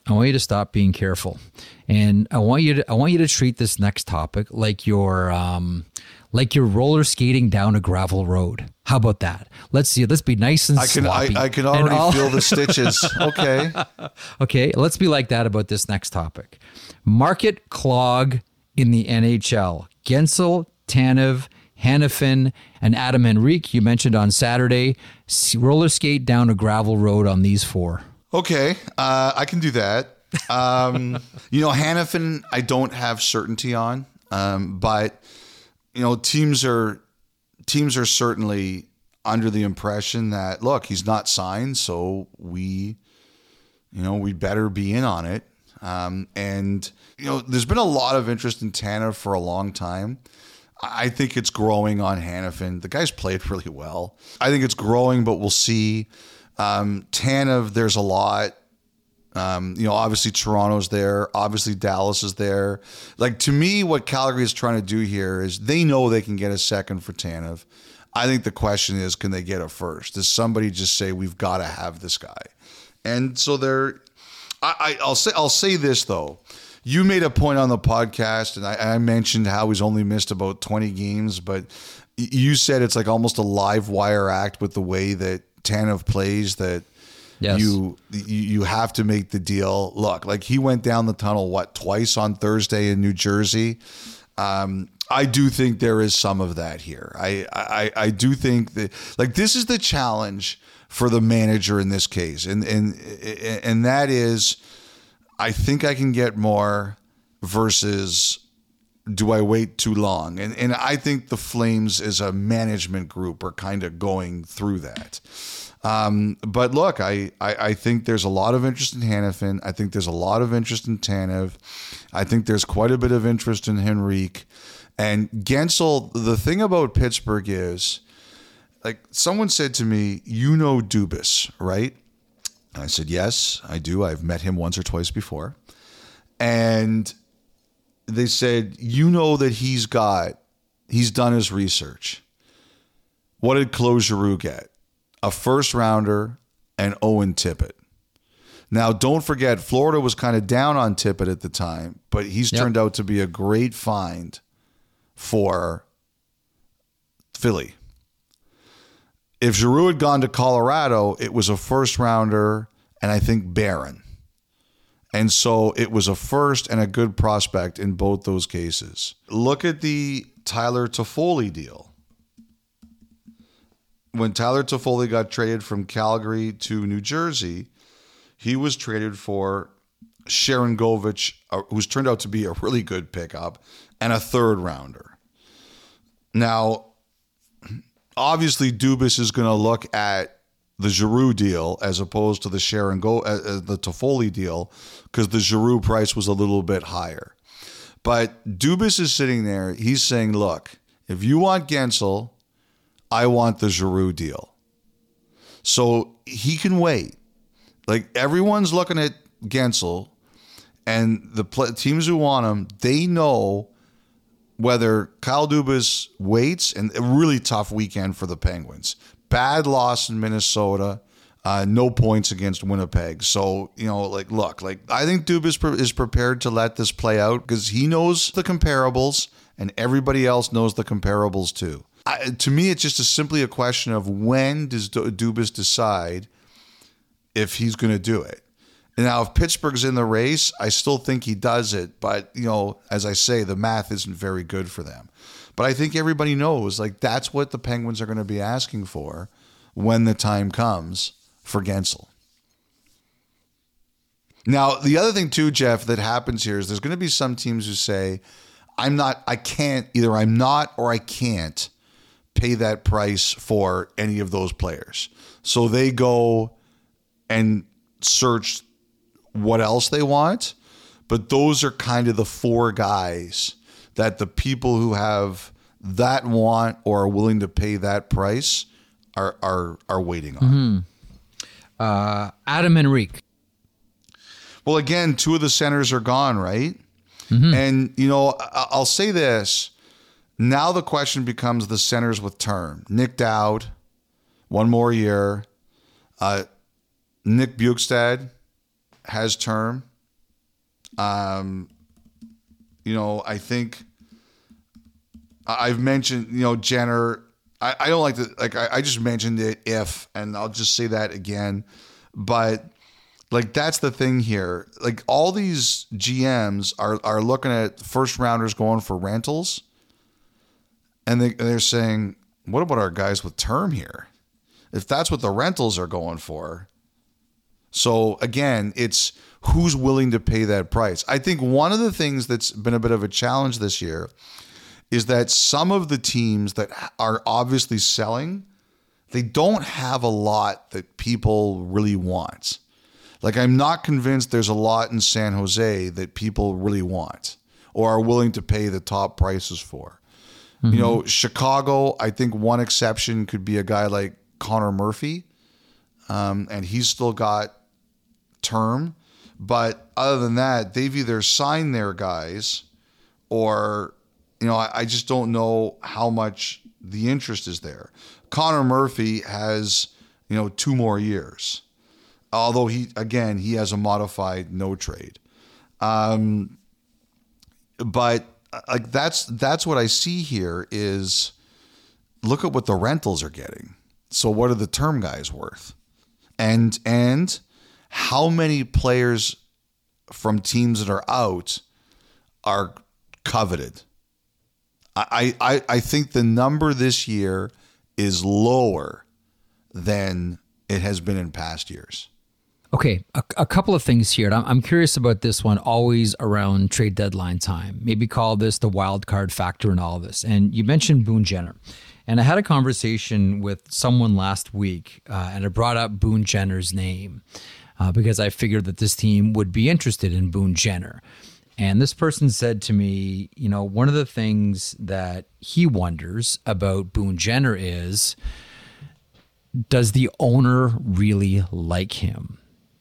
i want you to stop being careful and i want you to i want you to treat this next topic like your um like you're roller skating down a gravel road. How about that? Let's see. Let's be nice and I can sloppy. I, I can already all- feel the (laughs) stitches. Okay. okay, let's be like that about this next topic. Market clog in the NHL. Guentzel, Tanev, Hanifin, and Adam Henrique, you mentioned on Saturday, roller skate down a gravel road on these four. Okay, uh, I can do that. Um, (laughs) you know, Hanifin, I don't have certainty on, um, but you know, teams are teams are certainly under the impression that look, he's not signed, so we, you know, we better be in on it. Um, and you know, there's been a lot of interest in Tanev for a long time. I think it's growing on Hanifin. The guy's played (laughs) really well. I think it's growing, but we'll see. Um, Tanev, there's a lot. Um, you know, obviously Toronto's there. Obviously Dallas is there. Like to me, what Calgary is trying to do here is they know they can get a second for Tanev. I think the question is, can they get a first? Does somebody just say we've got to have this guy? And so they're. I, I, will say I'll say this though. You made a point on the podcast, and I, I mentioned how he's only missed about twenty games, but you said it's like almost a live wire act with the way that Tanev plays that Yes. you you you have to make the deal. Look, like he went down the tunnel what twice on Thursday in New Jersey. Um, I do think there is some of that here. I, I I do think that like this is the challenge for the manager in this case, and and and that is, I think I can get more versus do I wait too long? And and I think the Flames as a management group are kind of going through that. Um, but look, I, I, I think there's a lot of interest in Hanifin. I think there's a lot of interest in Tanev. I think there's quite a bit of interest in Henrique. And Guentzel, the thing about Pittsburgh is, like someone said to me, you know Dubas, right? And I said, yes, I do. I've met him once or twice before. And they said, you know that he's got, he's done his research. What did Claude Giroux get? A first rounder and Owen Tippett. Now, don't forget, Florida was kind of down on Tippett at the time, but he's Yep. turned out to be a great find for Philly. If Giroux had gone to Colorado, it was a first rounder and I think Barron. And so it was a first and a good prospect in both those cases. Look at the Tyler Toffoli deal. When Tyler Toffoli got traded from Calgary to New Jersey, he was traded for Sharangovich, who's turned out to be a really good pickup, and a third rounder. Now, obviously, Dubas is going to look at the Giroux deal as opposed to the Sharon Go uh, uh, the Toffoli deal because the Giroux price was a little bit higher. But Dubas is sitting there. He's saying, "Look, if you want Guentzel, I want the Giroux deal." So he can wait. Like everyone's looking at Guentzel, and the pl- teams who want him, they know whether Kyle Dubas waits, and a really tough weekend for the Penguins. Bad loss in Minnesota, uh, no points against Winnipeg. So you know, like, look, like I think Dubas pre- is prepared to let this play out because he knows the comparables, and everybody else knows the comparables too. I, to me, it's just a, simply a question of when does Du- Dubas decide if he's going to do it. And now, if Pittsburgh's in the race, I still think he does it. But, you know, as I say, the math isn't very good for them. But I think everybody knows, like, that's what the Penguins are going to be asking for when the time comes for Guentzel. Now, the other thing, too, Jeff, that happens here is there's going to be some teams who say, I'm not, I can't, either I'm not or I can't pay that price for any of those players. So they go and search what else they want. But those are kind of the four guys that the people who have that want or are willing to pay that price are are are waiting on. Uh, Adam Henrique. Well, again, two of the centers are gone, right? And you know, I'll say this: now the question becomes the centers with term. Nic Dowd, one more year. Uh, Nick Bjugstad has term. Um, you know, I think I've mentioned, you know, Jenner. I, I don't like to like. I, I just mentioned it if, and I'll just say that again. But like that's the thing here. Like all these GMs are are looking at first rounders going for rentals, and they they're saying, what about our guys with term here? If that's what the rentals are going for, so again, it's who's willing to pay that price. I think one of the things that's been a bit of a challenge this year is that some of the teams that are obviously selling, they don't have a lot that people really want. Like I'm not convinced there's a lot in San Jose that people really want or are willing to pay the top prices for. You know, Chicago, I think one exception could be a guy like Connor Murphy. Um, and he's still got term. But other than that, they've either signed their guys or, you know, I, I just don't know how much the interest is there. Connor Murphy has, you know, two more years. Although he, again, he has a modified no trade. Um, but like that's that's what I see here is look at what the rentals are getting. So what are the term guys worth? and and how many players from teams that are out are coveted. I, I, I think the number this year is lower than it has been in past years. Okay, a, a couple of things here. I'm, I'm curious about this one, always around trade deadline time. Maybe call this the wild card factor in all of this. And you mentioned Boone Jenner. And I had a conversation with someone last week, uh, and I brought up Boone Jenner's name uh, because I figured that this team would be interested in Boone Jenner. And this person said to me, you know, one of the things that he wonders about Boone Jenner is does the owner really like him?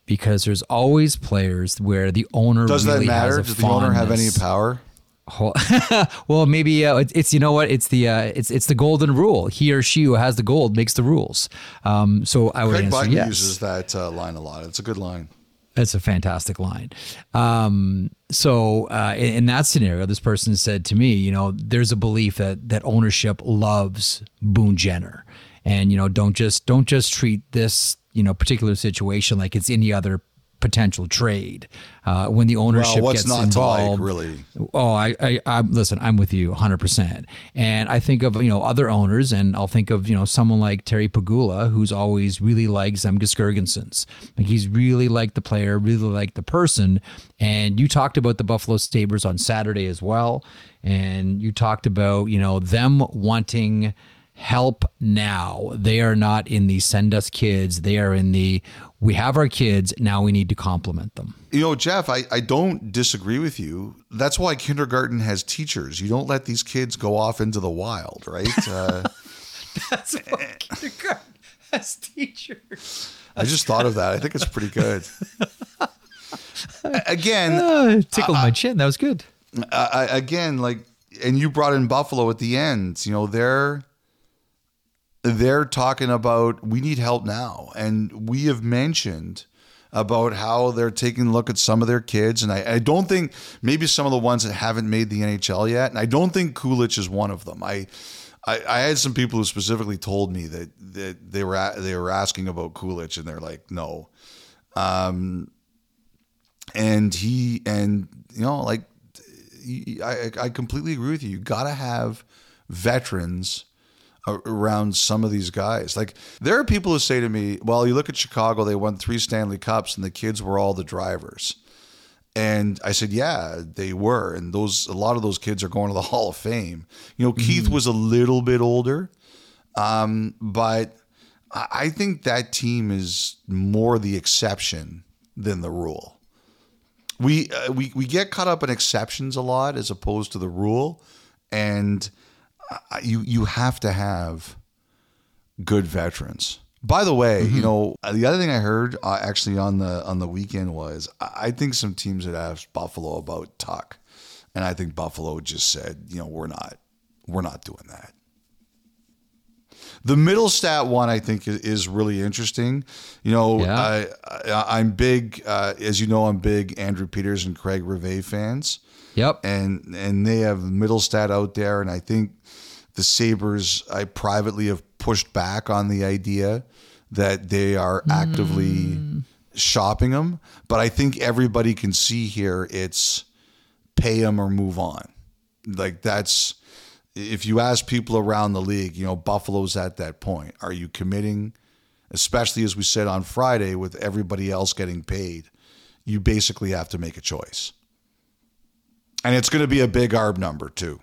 Because there's always players where the owner really Does really that matter? Does the owner have any power? (laughs) well, maybe uh, it's, you know what it's the uh, it's it's the golden rule. He or she who has the gold makes the rules. Um, so I would Craig answer Button yes. uses that uh, line a lot. It's a good line. It's a fantastic line. Um, so uh, in, in that scenario, this person said to me, you know, there's a belief that that ownership loves Boone Jenner, and you know, don't just don't just treat this you know particular situation like it's any other potential trade. Uh, when the ownership Well, what's gets not involved, to like, really? Oh, I, I, I, listen. I'm with you 100. percent And I think of you know other owners, and I'll think of you know someone like Terry Pegula, who's always really liked Zemgus Girgensons. Like he's really liked the player, really liked the person. And you talked about the Buffalo Sabres on Saturday as well, and you talked about you know them wanting help now. They are not in the send us kids. They are in the we have our kids now. We need to compliment them. You know, Jeff, I, I don't disagree with you. That's why kindergarten has teachers. You don't let these kids go off into the wild, right? Uh, (laughs) That's what kindergarten as teachers. I just thought of that. I think it's pretty good. Again, (laughs) Uh, tickled my chin. That was good. I, I- again, like, and you brought in Buffalo at the end. You know, they're they're talking about we need help now, and we have mentioned about how they're taking a look at some of their kids, and I, I don't think maybe some of the ones that haven't made the NHL yet, and I don't think Kulich is one of them. I. I, I had some people who specifically told me that, that they were they were asking about Kulich and they're like no, um, and he and you know like I, I completely agree with you. You got to have veterans around some of these guys. Like there are people who say to me, "Well, you look at Chicago; they won three Stanley Cups, and the kids were all the drivers." And I said, "Yeah, they were, and those a lot of those kids are going to the (laughs) Hall of Fame." You know, Keith was a little bit older, um, but I think that team is more the exception than the rule we uh, we we get caught up in exceptions a lot as opposed to the rule, and you you have to have good veterans. By the way, you know uh, the other thing I heard uh, actually on the on the weekend was I think some teams had asked Buffalo about Tuch, and I think Buffalo just said, you know, we're not we're not doing that. The Mittelstadt one I think is, is really interesting. You know, Yeah. I, I I'm big, uh, as you know, I'm big Andrew Peters and Craig Rivet fans, Yep. and and they have Mittelstadt out there, and I think the Sabres I privately have pushed back on the idea that they are actively mm. shopping them, but I think everybody can see here it's pay them or move on. Like that's if you ask people around the league, you know, Buffalo's at that point. Are you committing, especially as we said on Friday, with everybody else getting paid? You basically have to make a choice. And it's going to be a big ARB number, too.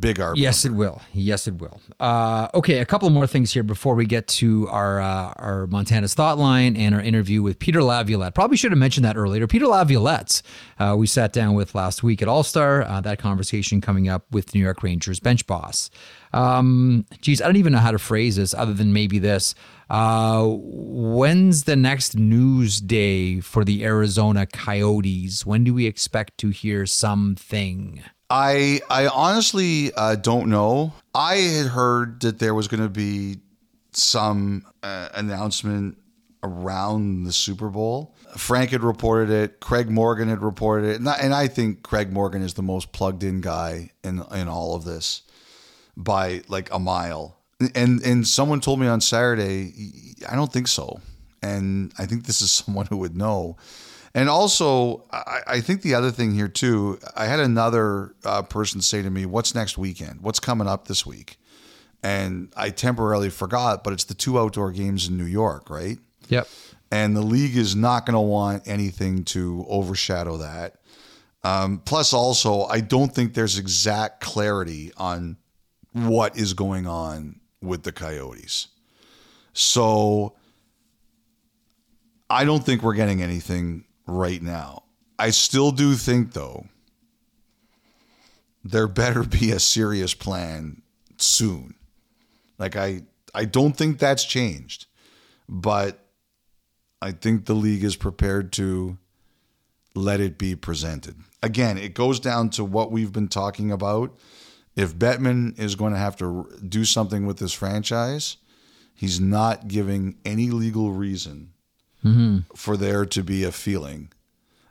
Big ARB. Yes, it will. Yes, it will. Uh, okay, a couple more things here before we get to our uh, our Montana's thought line and our interview with Peter Laviolette. Probably should have mentioned that earlier. Peter Laviolette, uh, we sat down with last week at All Star. Uh, that conversation coming up with New York Rangers bench boss. Um, geez, I don't even know how to phrase this other than maybe this. Uh, when's the next news day for the Arizona Coyotes? When do we expect to hear something? I I honestly uh, don't know. I had heard that there was going to be some uh, announcement around the Super Bowl. Frank had reported it. Craig Morgan had reported it, and I, and I think Craig Morgan is the most plugged in guy in in all of this by like a mile. And and someone told me on Saturday, I don't think so. and I think this is (laughs) someone who would know. And also, I, I think the other thing here too, I had another uh, person say to me, "What's next weekend? What's coming up this week?" And I temporarily forgot, but it's the two outdoor games in New York, right? Yep. and the league is not going to want anything to overshadow that. Um, plus, also, I don't think there's exact clarity on what is going on with the Coyotes. So, I don't think we're getting anything right now. I still do think, though, there better be a serious plan soon. Like I, I don't think that's changed, but I think the league is prepared to let it be presented. Again, it goes down to what we've been talking about. If Bettman is going to have to do something with this franchise, he's not giving any legal reason Mm-hmm. for there to be a feeling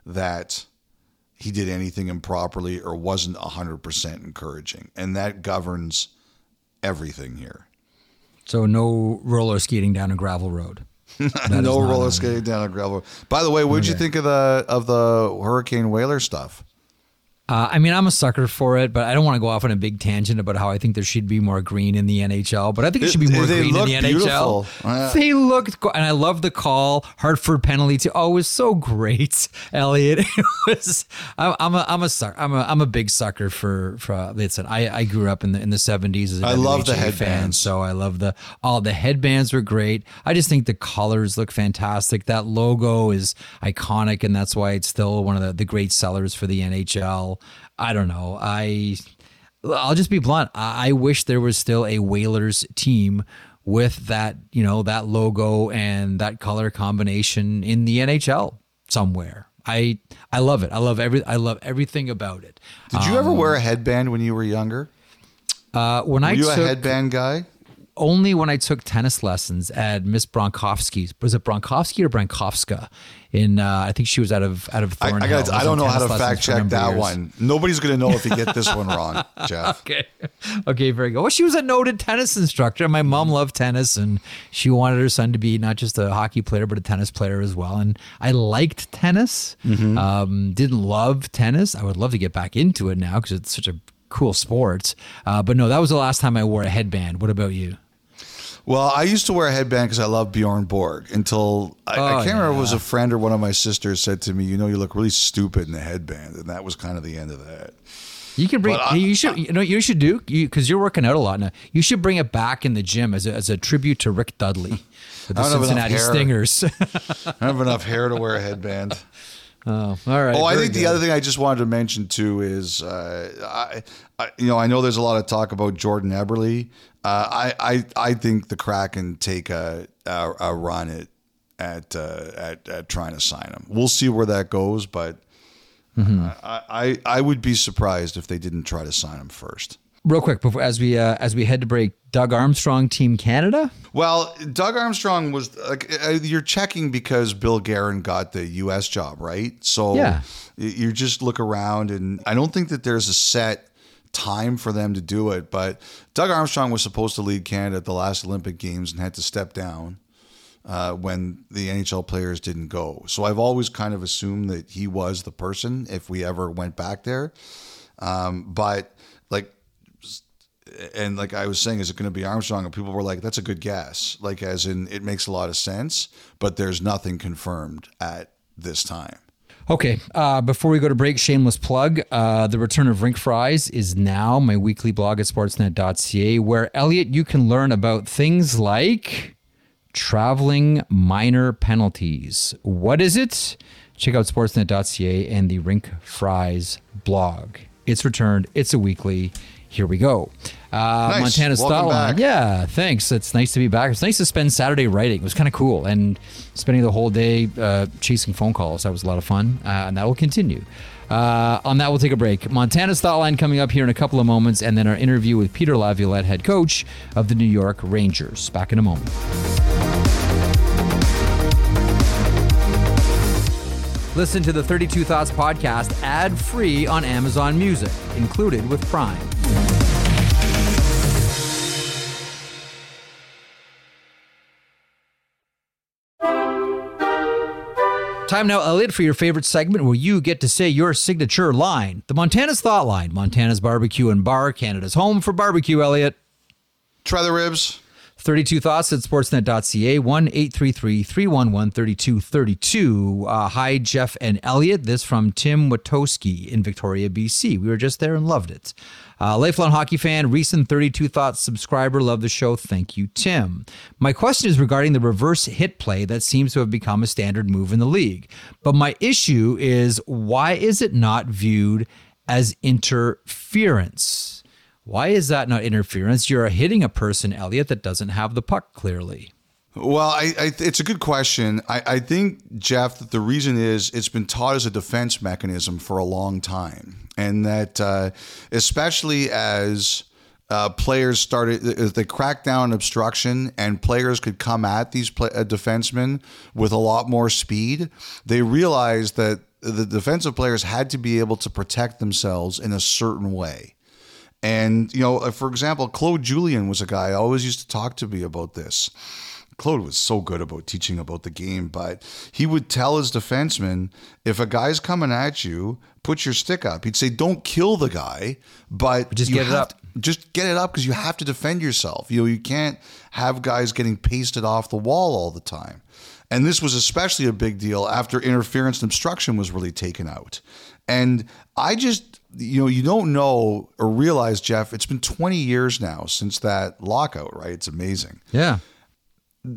that he did anything improperly or wasn't 100% encouraging. And that governs everything here. So no roller skating down a gravel road. (laughs) No roller skating down a gravel. road. By the way, what did you think of the of the Hurricane Whaler stuff? Uh, I mean, I'm a sucker for it, but I don't want to go off on a big tangent about how I think there should be more green in the NHL. But I think it should be more green in the beautiful. NHL. Uh, they looked, and I love the call. Hartford penalty too. Oh, it was so great, (laughs) Elliot. (laughs) It was. I'm, I'm a, I'm a sucker. I'm a, I'm a big sucker for for. Listen, I, I grew up in the in the 70s as a I love the WHA fan, headbands. so I love the all the headbands were great. I just think the colors look fantastic. That logo is iconic, and that's why it's still one of the, the great sellers for the NHL. I don't know. I I'll just be blunt. I, I wish there was still a Whalers team with that, you know, that logo and that color combination in the NHL somewhere. I I love it. I love every I love everything about it. Did you ever wear a headband when you were younger? Uh, when I Were you took a headband guy? only when I took tennis lessons at Miss Bronkowski's. Was it Bronkowski or Brankowska? In uh, I think she was out of out of I, Thornhill. I, was I don't know how to fact check that years. one. Nobody's going to know if you get this one wrong, (laughs) Jeff. Okay. Okay, very good. Well, she was a noted tennis instructor. My mom loved tennis and she wanted her son to be not just a hockey player, but a tennis player as well. And I liked tennis. Um, didn't love tennis. I would love to get back into it now because it's such a cool sport. Uh, but no, that was the last time I wore a headband. What about you? Well, I used to wear a headband because I love Bjorn Borg until I, I Oh, can't remember if it was a friend or one of my sisters said to me, "You know, you look really stupid in a headband," and that was kind of the end of that. You can bring. I- you should. You know. You should do because you're working out a lot now. You should bring it back in the gym as a, as a tribute to Rick Dudley (laughs) the I don't have enough Cincinnati. Stingers. (laughs) I don't have enough hair to wear a (laughs) headband. Oh, all right. Oh, I think the other thing I just wanted to mention too is, uh, I, I, you know, I know there's a lot of talk about Jordan Eberle. Uh, I, I, I think the Kraken take a, a, a run at at, uh, at at trying to sign him. We'll see where that goes, but Mm-hmm. I, I, I would be surprised if they didn't try to sign him first. Real quick before as we uh, as we head to break, Doug Armstrong, Team Canada. Well, Doug Armstrong was like uh, you're checking because Bill Guerin got the U.S. job, right? So Yeah. you just look around, and I don't think that there's a set time for them to do it. But Doug Armstrong was supposed to lead Canada at the last Olympic Games and had to step down uh, when the NHL players didn't go. So I've always kind of assumed that he was the person if we ever went back there. Um, but like and like I was saying, is it going to be Armstrong? And people were like, "That's a good guess." Like, as in, it makes a lot of sense, but there's nothing confirmed at this time. Okay, uh, before we go to break, shameless plug. Uh, the return of Rink Fries is now my weekly blog at sportsnet.ca, where Elliot, you can learn about things like traveling minor penalties. What is it? Check out sportsnet.ca and the Rink Fries blog. It's returned. It's a weekly. Here we go. Uh, Nice. Montana Welcome Stotline. Yeah, thanks. It's nice to be back. It's nice to spend Saturday writing. It was kind of cool and spending the whole day uh, chasing phone calls. That was a lot of fun, uh, and that will continue. Uh, on that, we'll take a break. Montana's Thought Line coming up here in a couple of moments, and then our interview with Peter Laviolette, head coach of the New York Rangers. Back in a moment. Listen to the 32 Thoughts podcast ad free on Amazon Music, included with Prime. Time now, Elliot, for your favorite segment where you get to say your signature line. The Montana's Thought Line. Montana's Barbecue and Bar, Canada's home for barbecue, Elliot. Try the ribs. 32 Thoughts at sportsnet.ca, 1 833 311 3232. Uh, hi, Jeff and Elliot. This from Tim Watoski in Victoria, BC. We were just there and loved it. Uh, lifelong hockey fan, recent 32 Thoughts subscriber. Love the show. Thank you, Tim. My question is regarding the reverse hit play that seems to have become a standard move in the league. But my issue is why is it not viewed as interference? Why is that not interference? You're hitting a person, Elliot, that doesn't have the puck clearly. Well, I, I, it's a good question. I, I think, Jeff, that the reason is it's been taught as a defense mechanism for a long time. And that, uh, especially as uh, players started, they cracked down on obstruction and players could come at these play, uh, defensemen with a lot more speed, they realized that the defensive players had to be able to protect themselves in a certain way. And, you know, for example, Claude Julien was a guy I always used to talk to me about this. Claude was so good about teaching about the game, but he would tell his defensemen if a guy's coming at you, put your stick up. He'd say, don't kill the guy, but, but just get it up. To, just get it up because you have to defend yourself. You know, you can't have guys getting pasted off the wall all the time. And this was especially a big deal after interference and obstruction was really taken out. And I just you know, you don't know or realize, Jeff, it's been 20 years now since that lockout, right? It's amazing. Yeah.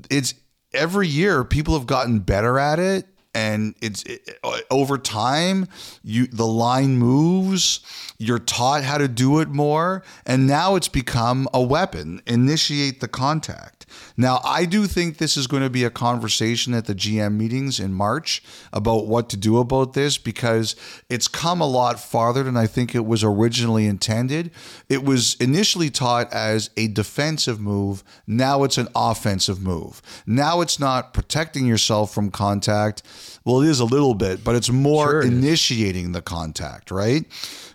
It's every year people have gotten better at it and it's it, over time you the line moves you're taught how to do it more and now it's become a weapon initiate the contact now i do think this is going to be a conversation at the gm meetings in march about what to do about this because it's come a lot farther than i think it was originally intended it was initially taught as a defensive move now it's an offensive move now it's not protecting yourself from contact well, it is a little bit, but it's more sure it initiating is. the contact, right?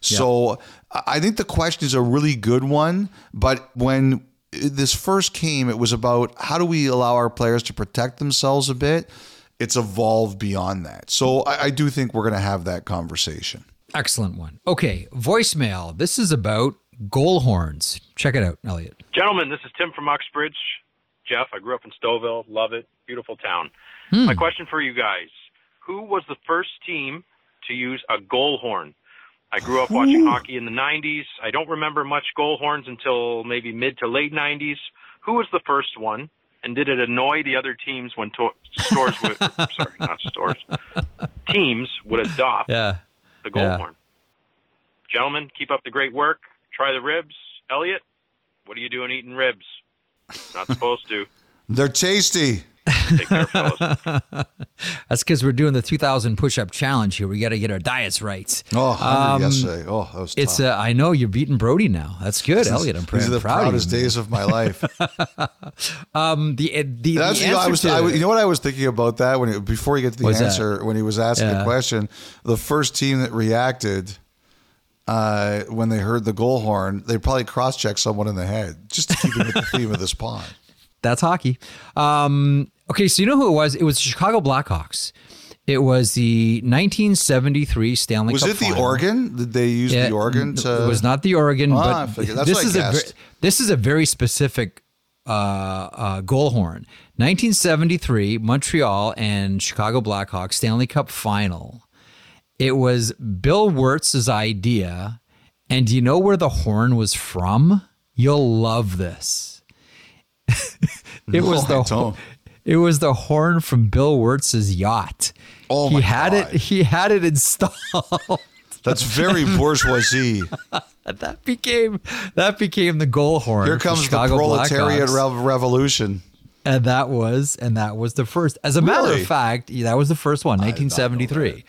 So I think the question is a really good one. But when this first came, it was about how do we allow our players to protect themselves a bit? It's evolved beyond that. So I, I do think we're going to have that conversation. Excellent one. Okay, voicemail. This is about goal horns. Check it out, Elliot. Gentlemen, this is Tim from Uxbridge. Jeff, I grew up in Stouffville. Love it. Beautiful town. Hmm. My question for you guys who was the first team to use a goal horn? I grew up watching Ooh. hockey in the 90s. I don't remember much goal horns until maybe mid to late 90s. Who was the first one? And did it annoy the other teams when to- stores would, (laughs) sorry, not stores, teams would adopt yeah. the goal yeah. horn? Gentlemen, keep up the great work. Try the ribs. Elliot, what are you doing eating ribs? Not supposed to. (laughs) They're tasty. Take care, fellas. (laughs) That's because we're doing the 2,000 push-up challenge here. We got to get our diets right. Oh, um, yesterday. Oh, that was It's. Uh, I know you're beating Brody now. That's good, this Elliot. I'm These are the proud proudest days of my life. (laughs) um, the uh, the, That's, the you, know, I was, to, I, you know what I was thinking about that when it, before you get to the answer that? when he was asking yeah. the question, the first team that reacted. Uh, when they heard the goal horn, they probably cross-checked someone in the head just to keep it with the theme of this pond that's hockey. Um, okay, so you know who it was? It was the Chicago Blackhawks. It was the 1973 Stanley was Cup. Was it the final. organ? Did they use yeah, the organ to? It was not the organ, ah, but this is a this is a very specific uh, uh, goal horn. 1973 Montreal and Chicago Blackhawks Stanley Cup final. It was Bill Wirtz's idea, and do you know where the horn was from? You'll love this. (laughs) it was the it was the horn from Bill Wirtz's yacht. Oh he my had God. it. He had it installed. (laughs) That's very bourgeoisie. (laughs) that became that became the goal horn. Here comes the proletariat Blackhawks. revolution. And that was and that was the first. As a really? matter of fact, that was the first one, 1973.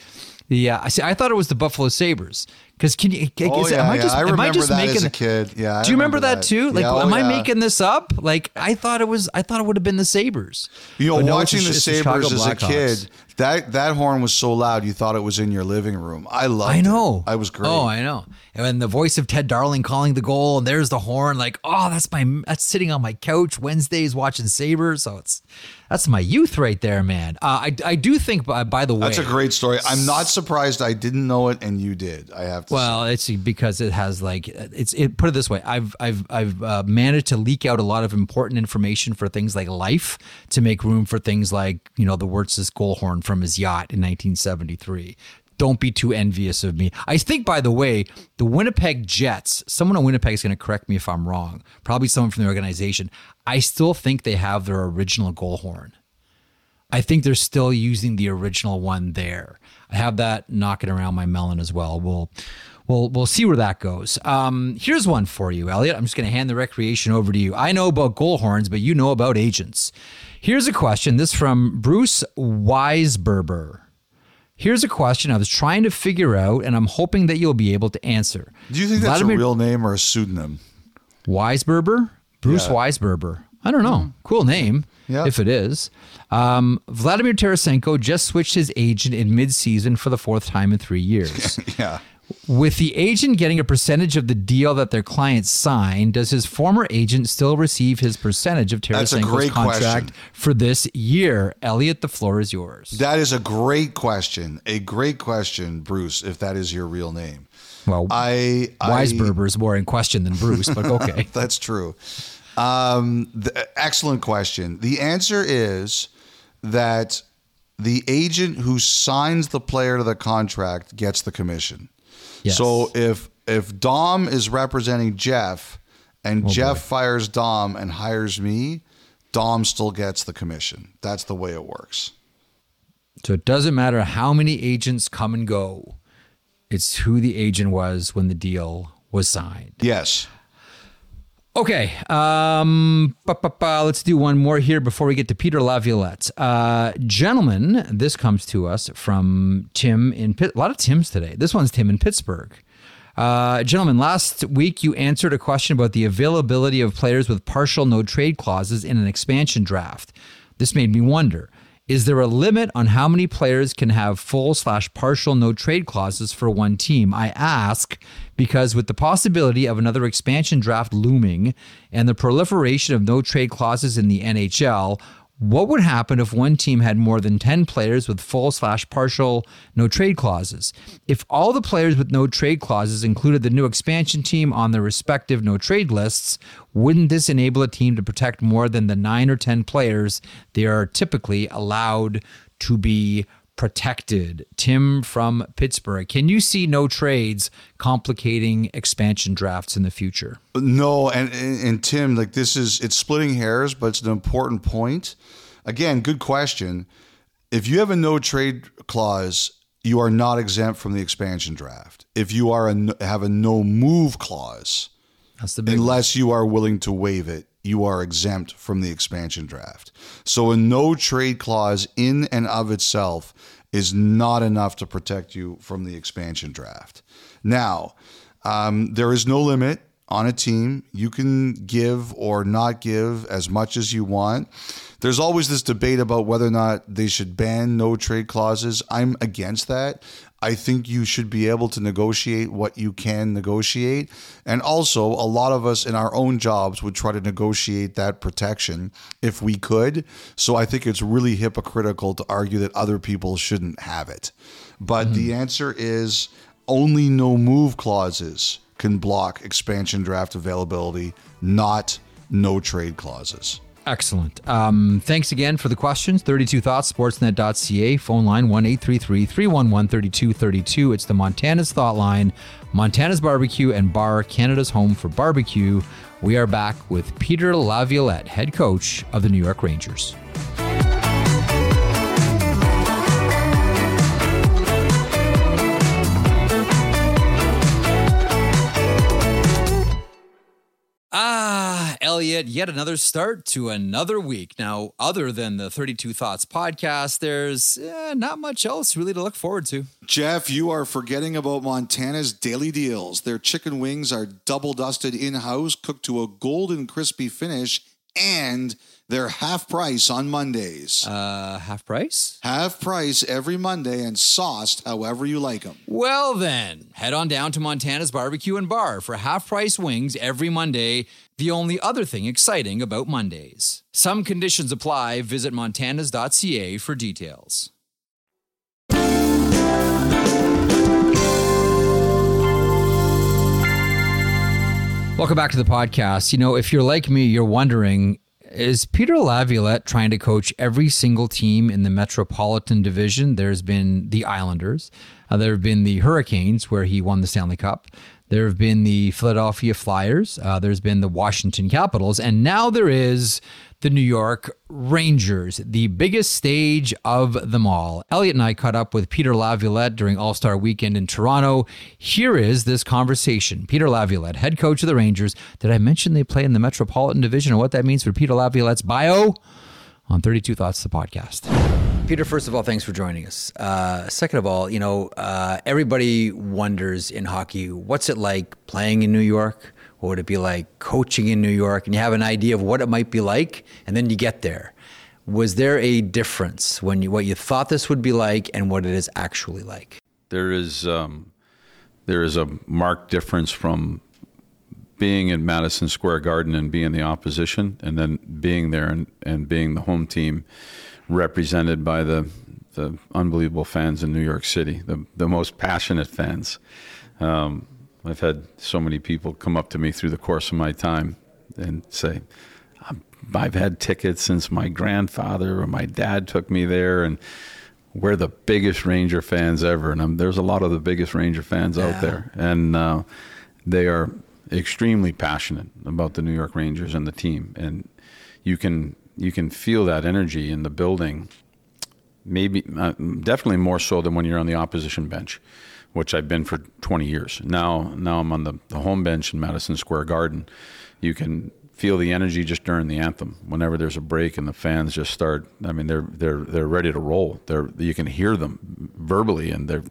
Yeah, I see. I thought it was the Buffalo Sabres Because can you? Oh, is yeah, am I yeah. just? I am I remember just that making? as a kid. Yeah, I Do you remember, remember that, that. too? Like, Yeah, oh, am I making this up? Like, I thought it was. I thought it would have been the Sabres. You know, no, watching the Sabres as a kid, that that horn was so loud you thought it was in your living room. I loved I know. it. I was great. Oh, I know. And the voice of Ted Darling calling the goal, and there's the horn. Like, oh, that's my that's sitting on my couch Wednesdays watching Sabres. So it's that's my youth right there, man. Uh, I I do think by by the way, That's a great story. I'm not surprised I didn't know it and you did. I have to Well, it's because it has like it's it. Put it this way, I've I've I've uh, managed to leak out a lot of important information for things like life to make room for things like you know the Wirtz's goal horn from his yacht in 1973. Don't be too envious of me. I think, by the way, the Winnipeg Jets. Someone in Winnipeg is going to correct me if I'm wrong. Probably someone from the organization. I still think they have their original goal horn. I think they're still using the original one there. I have that knocking around my melon as well. We'll we'll we'll see where that goes. Um, here's one for you, Elliot. I'm just going to hand the recreation over to you. I know about goal horns, but you know about agents. Here's a question. This from Bruce Weisberber. Here's a question I was trying to figure out, and I'm hoping that you'll be able to answer. Do you think that's Vladimir a real name or a pseudonym? Weisberber? Bruce Yeah. Weisberber. I don't know. Cool name, Yeah. if it is. Um, Vladimir Tarasenko just switched his agent in midseason for the fourth time in three years. (laughs) Yeah. With the agent getting a percentage of the deal that their client signed, does his former agent still receive his percentage of Tarasenko's contract question. for this year? Elliotte, the floor is yours. That is a great question. A great question, Bruce, if that is your real name. well, I, I is more in question than Bruce, but okay. (laughs) That's true. Um, the, excellent question. The answer is that the agent who signs the player to the contract gets the commission. Yes. So if if Dom is representing Jeff and oh, Jeff fires Dom and hires me, Dom still gets the commission. That's the way it works. So it doesn't matter how many agents come and go. It's who the agent was when the deal was signed. Yes. Okay. Um, let's do one more here before we get to Peter Laviolette. Uh, gentlemen, this comes to us from Tim in. A lot of Tims today. This one's Tim in Pittsburgh. Uh, gentlemen, last week you answered a question about the availability of players with partial no trade clauses in an expansion draft. This made me wonder is there a limit on how many players can have full slash partial no trade clauses for one team? I ask because with the possibility of another expansion draft looming and the proliferation of no trade clauses in the NHL, what would happen if one team had more than 10 players with full slash partial no trade clauses? If all the players with no trade clauses included the new expansion team on their respective no trade lists, wouldn't this enable a team to protect more than the nine or 10 players they are typically allowed to be protected? Tim from Pittsburgh. Can you see no trades complicating expansion drafts in the future? No, and, and and Tim, like this is it's splitting hairs, but it's an important point. Again, good question. If you have a no trade clause, you are not exempt from the expansion draft. If you are a, have a no move clause, That's the big one. unless you are willing to waive it, you are exempt from the expansion draft. So a no trade clause in and of itself is not enough to protect you from the expansion draft. Now, um, there is no limit on a team. You can give or not give as much as you want. There's always this debate about whether or not they should ban no trade clauses. I'm against that. I think you should be able to negotiate what you can negotiate. And also, a lot of us in our own jobs would try to negotiate that protection if we could. So I think it's really hypocritical to argue that other people shouldn't have it. But the mm-hmm. answer is only no move clauses can block expansion draft availability, not no trade clauses. Excellent. Um, thanks again for the questions. 32 Thoughts, sportsnet.ca, phone line 1 833 311 3232. It's the Montana's Thought Line, Montana's Barbecue and Bar, Canada's home for barbecue. We are back with Peter Laviolette, head coach of the New York Rangers. Elliotte, yet another start to another week. Now, other than the 32 Thoughts podcast, there's eh, not much else really to look forward to. Jeff, you are forgetting about Montana's daily deals. Their chicken wings are double dusted in house, cooked to a golden crispy finish, and they're half price on Mondays. Uh, half price? half price every Monday and sauced however you like them. Well, then, head on down to Montana's Barbecue and Bar for half price wings every Monday. The only other thing exciting about Mondays. Some conditions apply. Visit montanas.ca for details. Welcome back to the podcast. You know, if you're like me, you're wondering is Peter Laviolette trying to coach every single team in the Metropolitan Division? There's been the Islanders, uh, there have been the Hurricanes, where he won the Stanley Cup. There have been the Philadelphia Flyers. Uh, there's been the Washington Capitals, and now there is the New York Rangers, the biggest stage of them all. Elliotte and I caught up with Peter Laviolette during All Star Weekend in Toronto. Here is this conversation. Peter Laviolette, head coach of the Rangers. Did I mention they play in the Metropolitan Division and what that means for Peter Laviolette's bio? On 32 Thoughts, the podcast. Peter, first of all, thanks for joining us. Uh, second of all, you know, uh, everybody wonders in hockey, what's it like playing in New York? What would it be like coaching in New York? And you have an idea of what it might be like, and then you get there. Was there a difference when you what you thought this would be like and what it is actually like? There is um, there is a marked difference from being in Madison Square Garden and being the opposition, and then being there and, and being the home team, represented by the the unbelievable fans in New York City, the the most passionate fans. Um, I've had so many people come up to me through the course of my time and say, I've had tickets since my grandfather or my dad took me there, and we're the biggest Ranger fans ever. And I'm, there's a lot of the biggest Ranger fans Yeah. out there, and uh, they are extremely passionate about the New York Rangers and the team. And you can you can feel that energy in the building maybe uh, definitely more so than when you're on the opposition bench, which I've been for 20 years. Now now I'm on the, the home bench in Madison Square Garden. You can feel the energy just during the anthem. Whenever there's a break and the fans just start, I mean they're they're they're ready to roll. They're you can hear them verbally and they're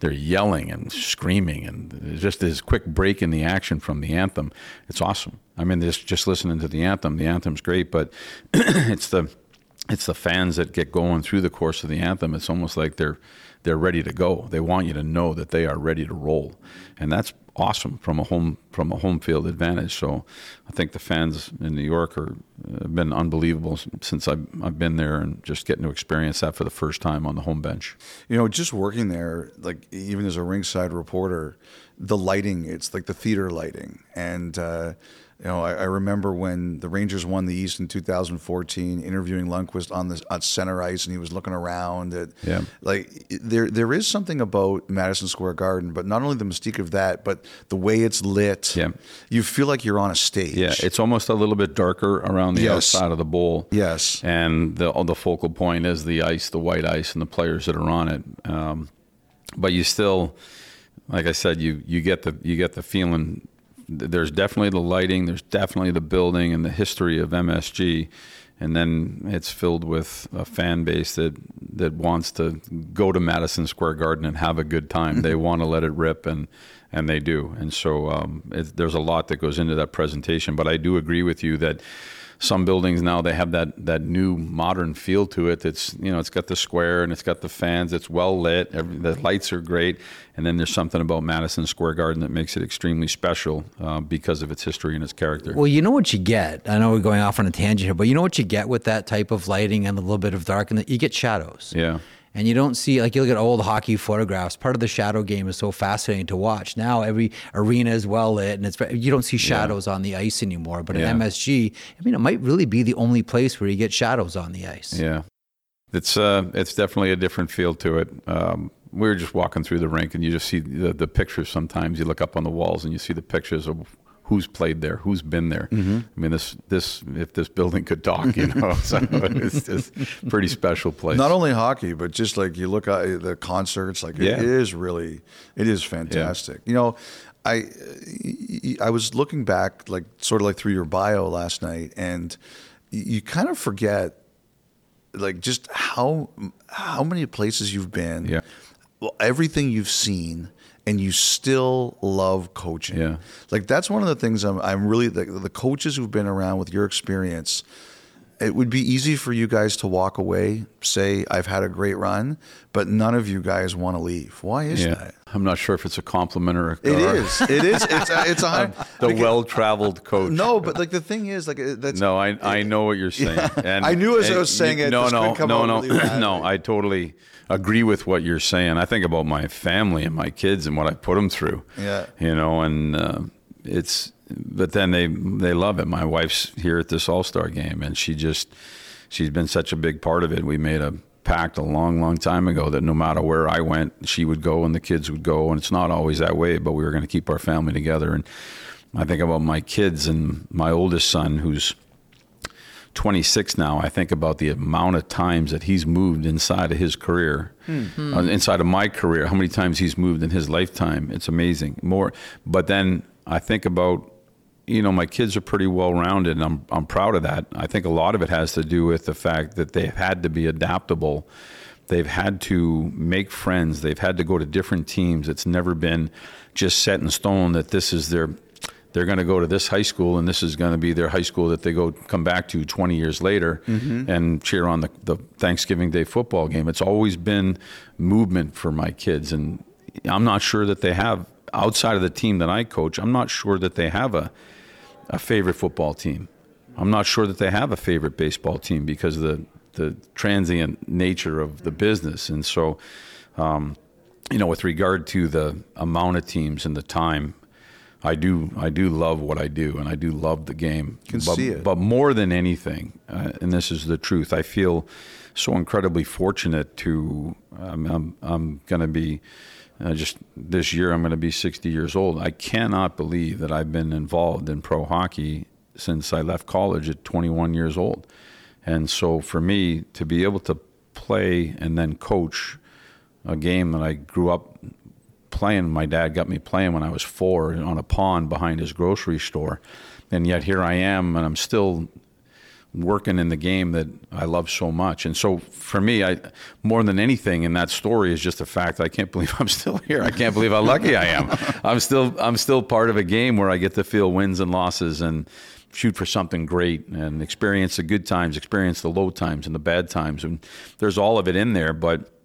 they're yelling and screaming and just this quick break in the action from the anthem. It's awesome. I mean, just just listening to the anthem, the anthem's great, but (clears throat) it's the it's the fans that get going through the course of the anthem. It's almost like they're they're ready to go. They want you to know that they are ready to roll, and that's awesome from a home from a home field advantage. So, I think the fans in New York are have been unbelievable since I've I've been there, and just getting to experience that for the first time on the home bench. You know, just working there, like even as a ringside reporter, the lighting, it's like the theater lighting. And, uh, you know, I, I remember when the Rangers won the East in 2014, interviewing Lundqvist on the on center ice, and he was looking around. At, Yeah. Like there, there is something about Madison Square Garden, but not only the mystique of that, but the way it's lit. Yeah. You feel like you're on a stage. Yeah, it's almost a little bit darker around the Yes. outside of the bowl. Yes. and the the focal point is the ice, the white ice, and the players that are on it. Um, but you still, like I said, you you get the you get the feeling. There's definitely the lighting. There's definitely the building and the history of MSG, and then it's filled with a fan base that that wants to go to Madison Square Garden and have a good time. (laughs) they want to let it rip, and and they do. And so um, it, there's a lot that goes into that presentation. But I do agree with you that some buildings now they have that that new modern feel to it. That's you know it's got the square and it's got the fans. It's well lit. Every, the lights are great. And then there's something about Madison Square Garden that makes it extremely special uh, because of its history and its character. Well, you know what you get. I know we're going off on a tangent here, but you know what you get with that type of lighting and a little bit of dark, and you get shadows. Yeah. And you don't see like you look at old hockey photographs. Part of the shadow game is so fascinating to watch. Now every arena is well lit, and it's you don't see shadows on the ice anymore. But Yeah. in MSG, I mean, it might really be the only place where you get shadows on the ice. Yeah, it's uh, it's definitely a different feel to it. Um, we were just walking through the rink, and you just see the, the pictures. Sometimes you look up on the walls, and you see the pictures of who's played there, who's been there. Mm-hmm. I mean, this this if this building could talk, you (laughs) know, so it's just a pretty special place. Not only hockey, but just like you look at the concerts, like Yeah. it is really, it is fantastic. You know, I I was looking back, like sort of like through your bio last night, and you kind of forget, like just how how many places you've been, Yeah. well, everything you've seen, and you still love coaching. Yeah. like that's one of the things I'm I'm really the, the coaches who've been around with your experience. It would be easy for you guys to walk away, say I've had a great run, but none of you guys want to leave. Why is Yeah. that? I'm not sure if it's a compliment or a It or is. It is. It's a, it's a (laughs) the well-traveled coach. No, but like the thing is, like that's No, I I know what you're saying. And (laughs) I knew as I and was saying you- it, No, no, come no, no, (clears throat) no. I totally agree with what you're saying. I think about my family and my kids and what I put them through. Yeah. You know, and uh, it's but then they they love it. My wife's here at this All Star game, and she just she's been such a big part of it. We made a pact a long, long time ago that no matter where I went, she would go and the kids would go. And it's not always that way, but we were going to keep our family together. And I think about my kids and my oldest son, who's 26 now, I think about the amount of times that he's moved inside of his career, uh, inside of my career, how many times he's moved in his lifetime. It's amazing. More, but then I think about, you know, my kids are pretty well rounded, and I'm I'm proud of that. I think a lot of it has to do with the fact that they've had to be adaptable. They've had to make friends. They've had to go to different teams. It's never been just set in stone that this is their they're going to go to this high school and this is going to be their high school that they go come back to 20 years later and cheer on the, the Thanksgiving Day football game. It's always been movement for my kids. And I'm not sure that they have, outside of the team that I coach, I'm not sure that they have a, a favorite football team. I'm not sure that they have a favorite baseball team because of the, the transient nature of the business. And so, um, you know, with regard to the amount of teams and the time, I do I do love what I do, and I do love the game. Can but, see it. But more than anything, uh, and this is the truth, I feel so incredibly fortunate to. Um, I'm I'm going to be uh, just this year. I'm going to be 60 years old. I cannot believe that I've been involved in pro hockey since I left college at 21 years old, and so for me to be able to play and then coach a game that I grew up playing. My dad got me playing when I was four on a pond behind his grocery store, and yet here I am, and I'm still working in the game that I love so much. And so for me, I more than anything in that story is just the fact I can't (laughs) believe I'm still here. I can't believe how lucky I am. (laughs) I'm still I'm still part of a game where I get to feel wins and losses and shoot for something great and experience the good times, experience the low times and the bad times. And there's all of it in there, but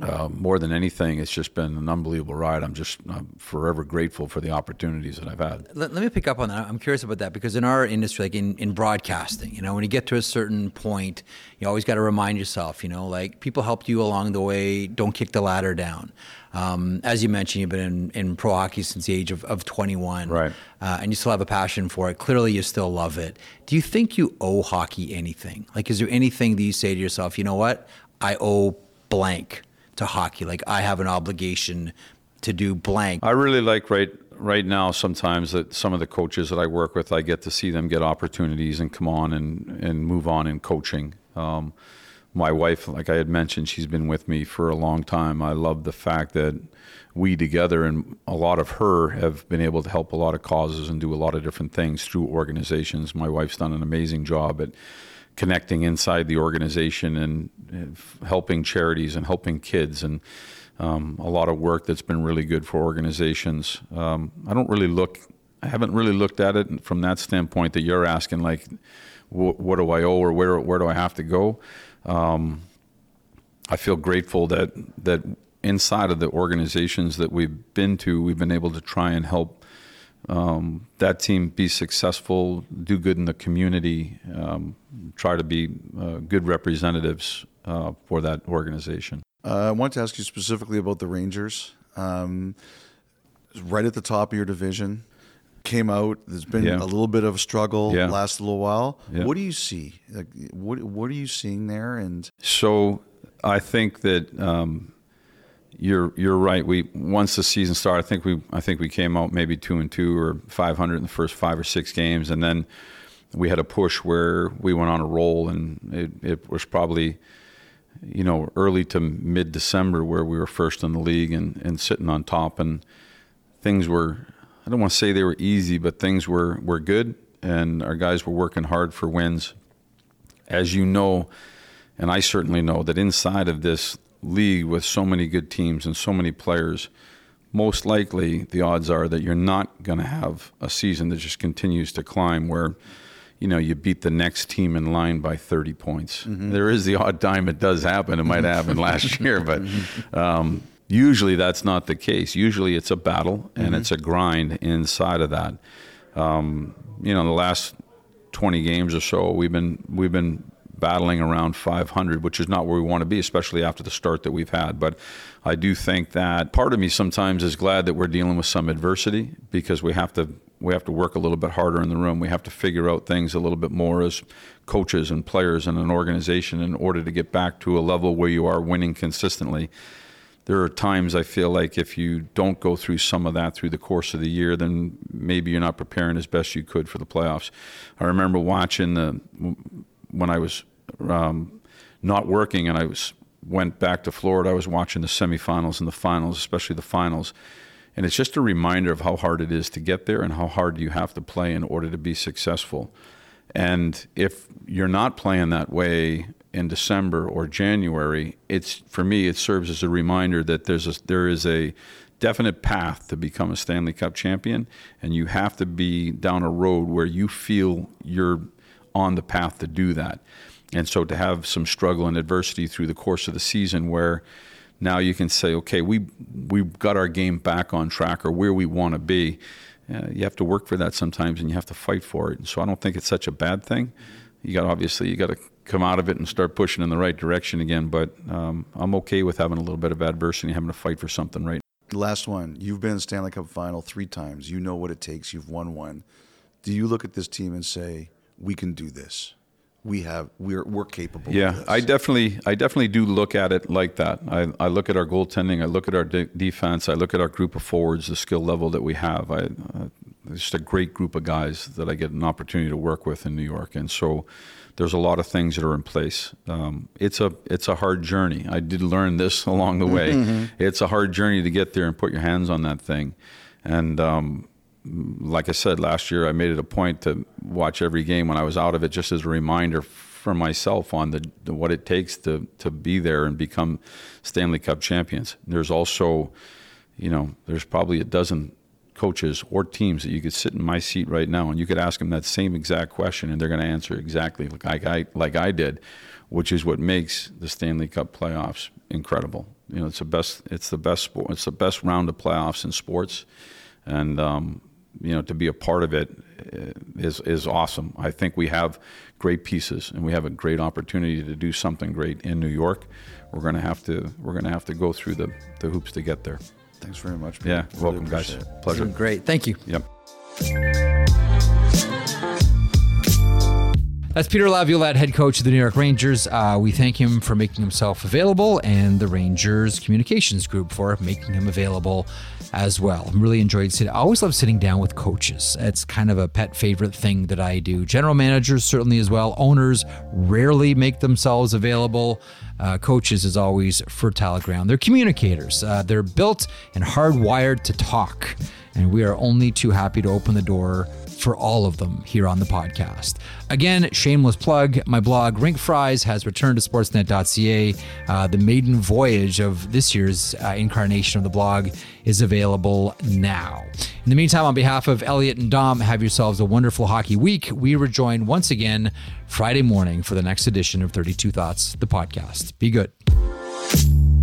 uh, more than anything, it's just been an unbelievable ride. I'm just I'm forever grateful for the opportunities that I've had. Let, let me pick up on that. I'm curious about that because in our industry, like in, in broadcasting, you know, when you get to a certain point, you always got to remind yourself, you know, like people helped you along the way. Don't kick the ladder down. Um, as you mentioned, you've been in, in pro hockey since the age of, of 21. Right. Uh, and you still have a passion for it. Clearly, you still love it. Do you think you owe hockey anything? Like, is there anything that you say to yourself, you know what? I owe blank to hockey. Like, I have an obligation to do blank. I really like right right now sometimes that some of the coaches that I work with, I get to see them get opportunities and come on and, and move on in coaching. Um, my wife, like I had mentioned, she's been with me for a long time. I love the fact that we together and a lot of her have been able to help a lot of causes and do a lot of different things through organizations. My wife's done an amazing job at connecting inside the organization and helping charities and helping kids and um, a lot of work that's been really good for organizations. Um, I don't really look, I haven't really looked at it from that standpoint that you're asking, like, wh- what do I owe or where where do I have to go? Um, I feel grateful that that inside of the organizations that we've been to, we've been able to try and help um, that team be successful, do good in the community, um, try to be uh, good representatives uh, for that organization. Uh, I want to ask you specifically about the Rangers. Um, right at the top of your division, came out. There's been Yeah. a little bit of a struggle Yeah. last little while. Yeah. What do you see? Like, what What are you seeing there? And So I think that um, you're you're right. We once the season started, I think we I think we came out maybe two and two or 500 in the first five or six games, and then we had a push where we went on a roll, and it, it was probably you know early to mid December where we were first in the league and, and sitting on top, and things were I don't want to say they were easy, but things were were good, and our guys were working hard for wins. As you know, and I certainly know that inside of this league with so many good teams and so many players, most likely the odds are that you're not going to have a season that just continues to climb where you know you beat the next team in line by 30 points. Mm-hmm. There is the odd time it does happen. It might happen (laughs) last year, but um, usually that's not the case. Usually it's a battle and it's a grind inside of that. Um, you know, the last 20 games or so, we've been we've been battling around 500, which is not where we want to be, especially after the start that we've had. But I do think that part of me sometimes is glad that we're dealing with some adversity because we have to we have to work a little bit harder in the room. We have to figure out things a little bit more as coaches and players and an organization in order to get back to a level where you are winning consistently there are times I feel like if you don't go through some of that through the course of the year, then maybe you're not preparing as best you could for the playoffs. I remember watching the when I was um, not working and I was went back to Florida. I was watching the semifinals and the finals, especially the finals, and it's just a reminder of how hard it is to get there and how hard you have to play in order to be successful. And if you're not playing that way in December or January, it's for me it serves as a reminder that there's a, there is a definite path to become a Stanley Cup champion, and you have to be down a road where you feel you're on the path to do that. And so to have some struggle and adversity through the course of the season where now you can say, okay, we we've got our game back on track or where we want to be. Uh, you have to work for that sometimes, and you have to fight for it. And so I don't think it's such a bad thing. You got obviously you got to come out of it and start pushing in the right direction again. But um, I'm okay with having a little bit of adversity, having to fight for something right. Last one. You've been in Stanley Cup final three times. You know what it takes. You've won one. Do you look at this team and say, "We can do this. We have. We're we're capable." Yeah, of this. I definitely, I definitely do look at it like that. I, I look at our goaltending, I look at our de- defense, I look at our group of forwards, the skill level that we have. I, uh, it's just a great group of guys that I get an opportunity to work with in New York, and so there's a lot of things that are in place. Um, it's a it's a hard journey. I did learn this (laughs) along the way. It's a hard journey to get there and put your hands on that thing, and. Um, like I said last year, I made it a point to watch every game when I was out of it, just as a reminder for myself on the, the what it takes to to be there and become Stanley Cup champions. There's also, you know, there's probably a dozen coaches or teams that you could sit in my seat right now and you could ask them that same exact question and they're going to answer exactly like I like I did, which is what makes the Stanley Cup playoffs incredible. You know, it's the best. It's the best sport. It's the best round of playoffs in sports, and um, you know to be a part of it uh, is is awesome. I think we have great pieces and we have a great opportunity to do something great in New York. We're going to have to we're going to have to go through the, the hoops to get there. Thanks very much. Yeah, Really welcome guys. appreciate it. Pleasure. Great. Thank you. Yep. That's Peter Laviolette, head coach of the New York Rangers. Uh, we thank him for making himself available and the Rangers communications group for making him available as well. I really enjoyed sitting. I always love sitting down with coaches. It's kind of a pet favorite thing that I do. General managers certainly as well. Owners rarely make themselves available. Uh, coaches is always fertile ground. They're communicators. Uh, they're built and hardwired to talk, and we are only too happy to open the door for all of them here on the podcast. Again, shameless plug my blog, Rink Fries, has returned to sportsnet.ca. Uh, the maiden voyage of this year's uh, incarnation of the blog is available now. In the meantime, on behalf of Elliotte and Dom, have yourselves a wonderful hockey week. We rejoin once again Friday morning for the next edition of 32 Thoughts, the podcast. Be good.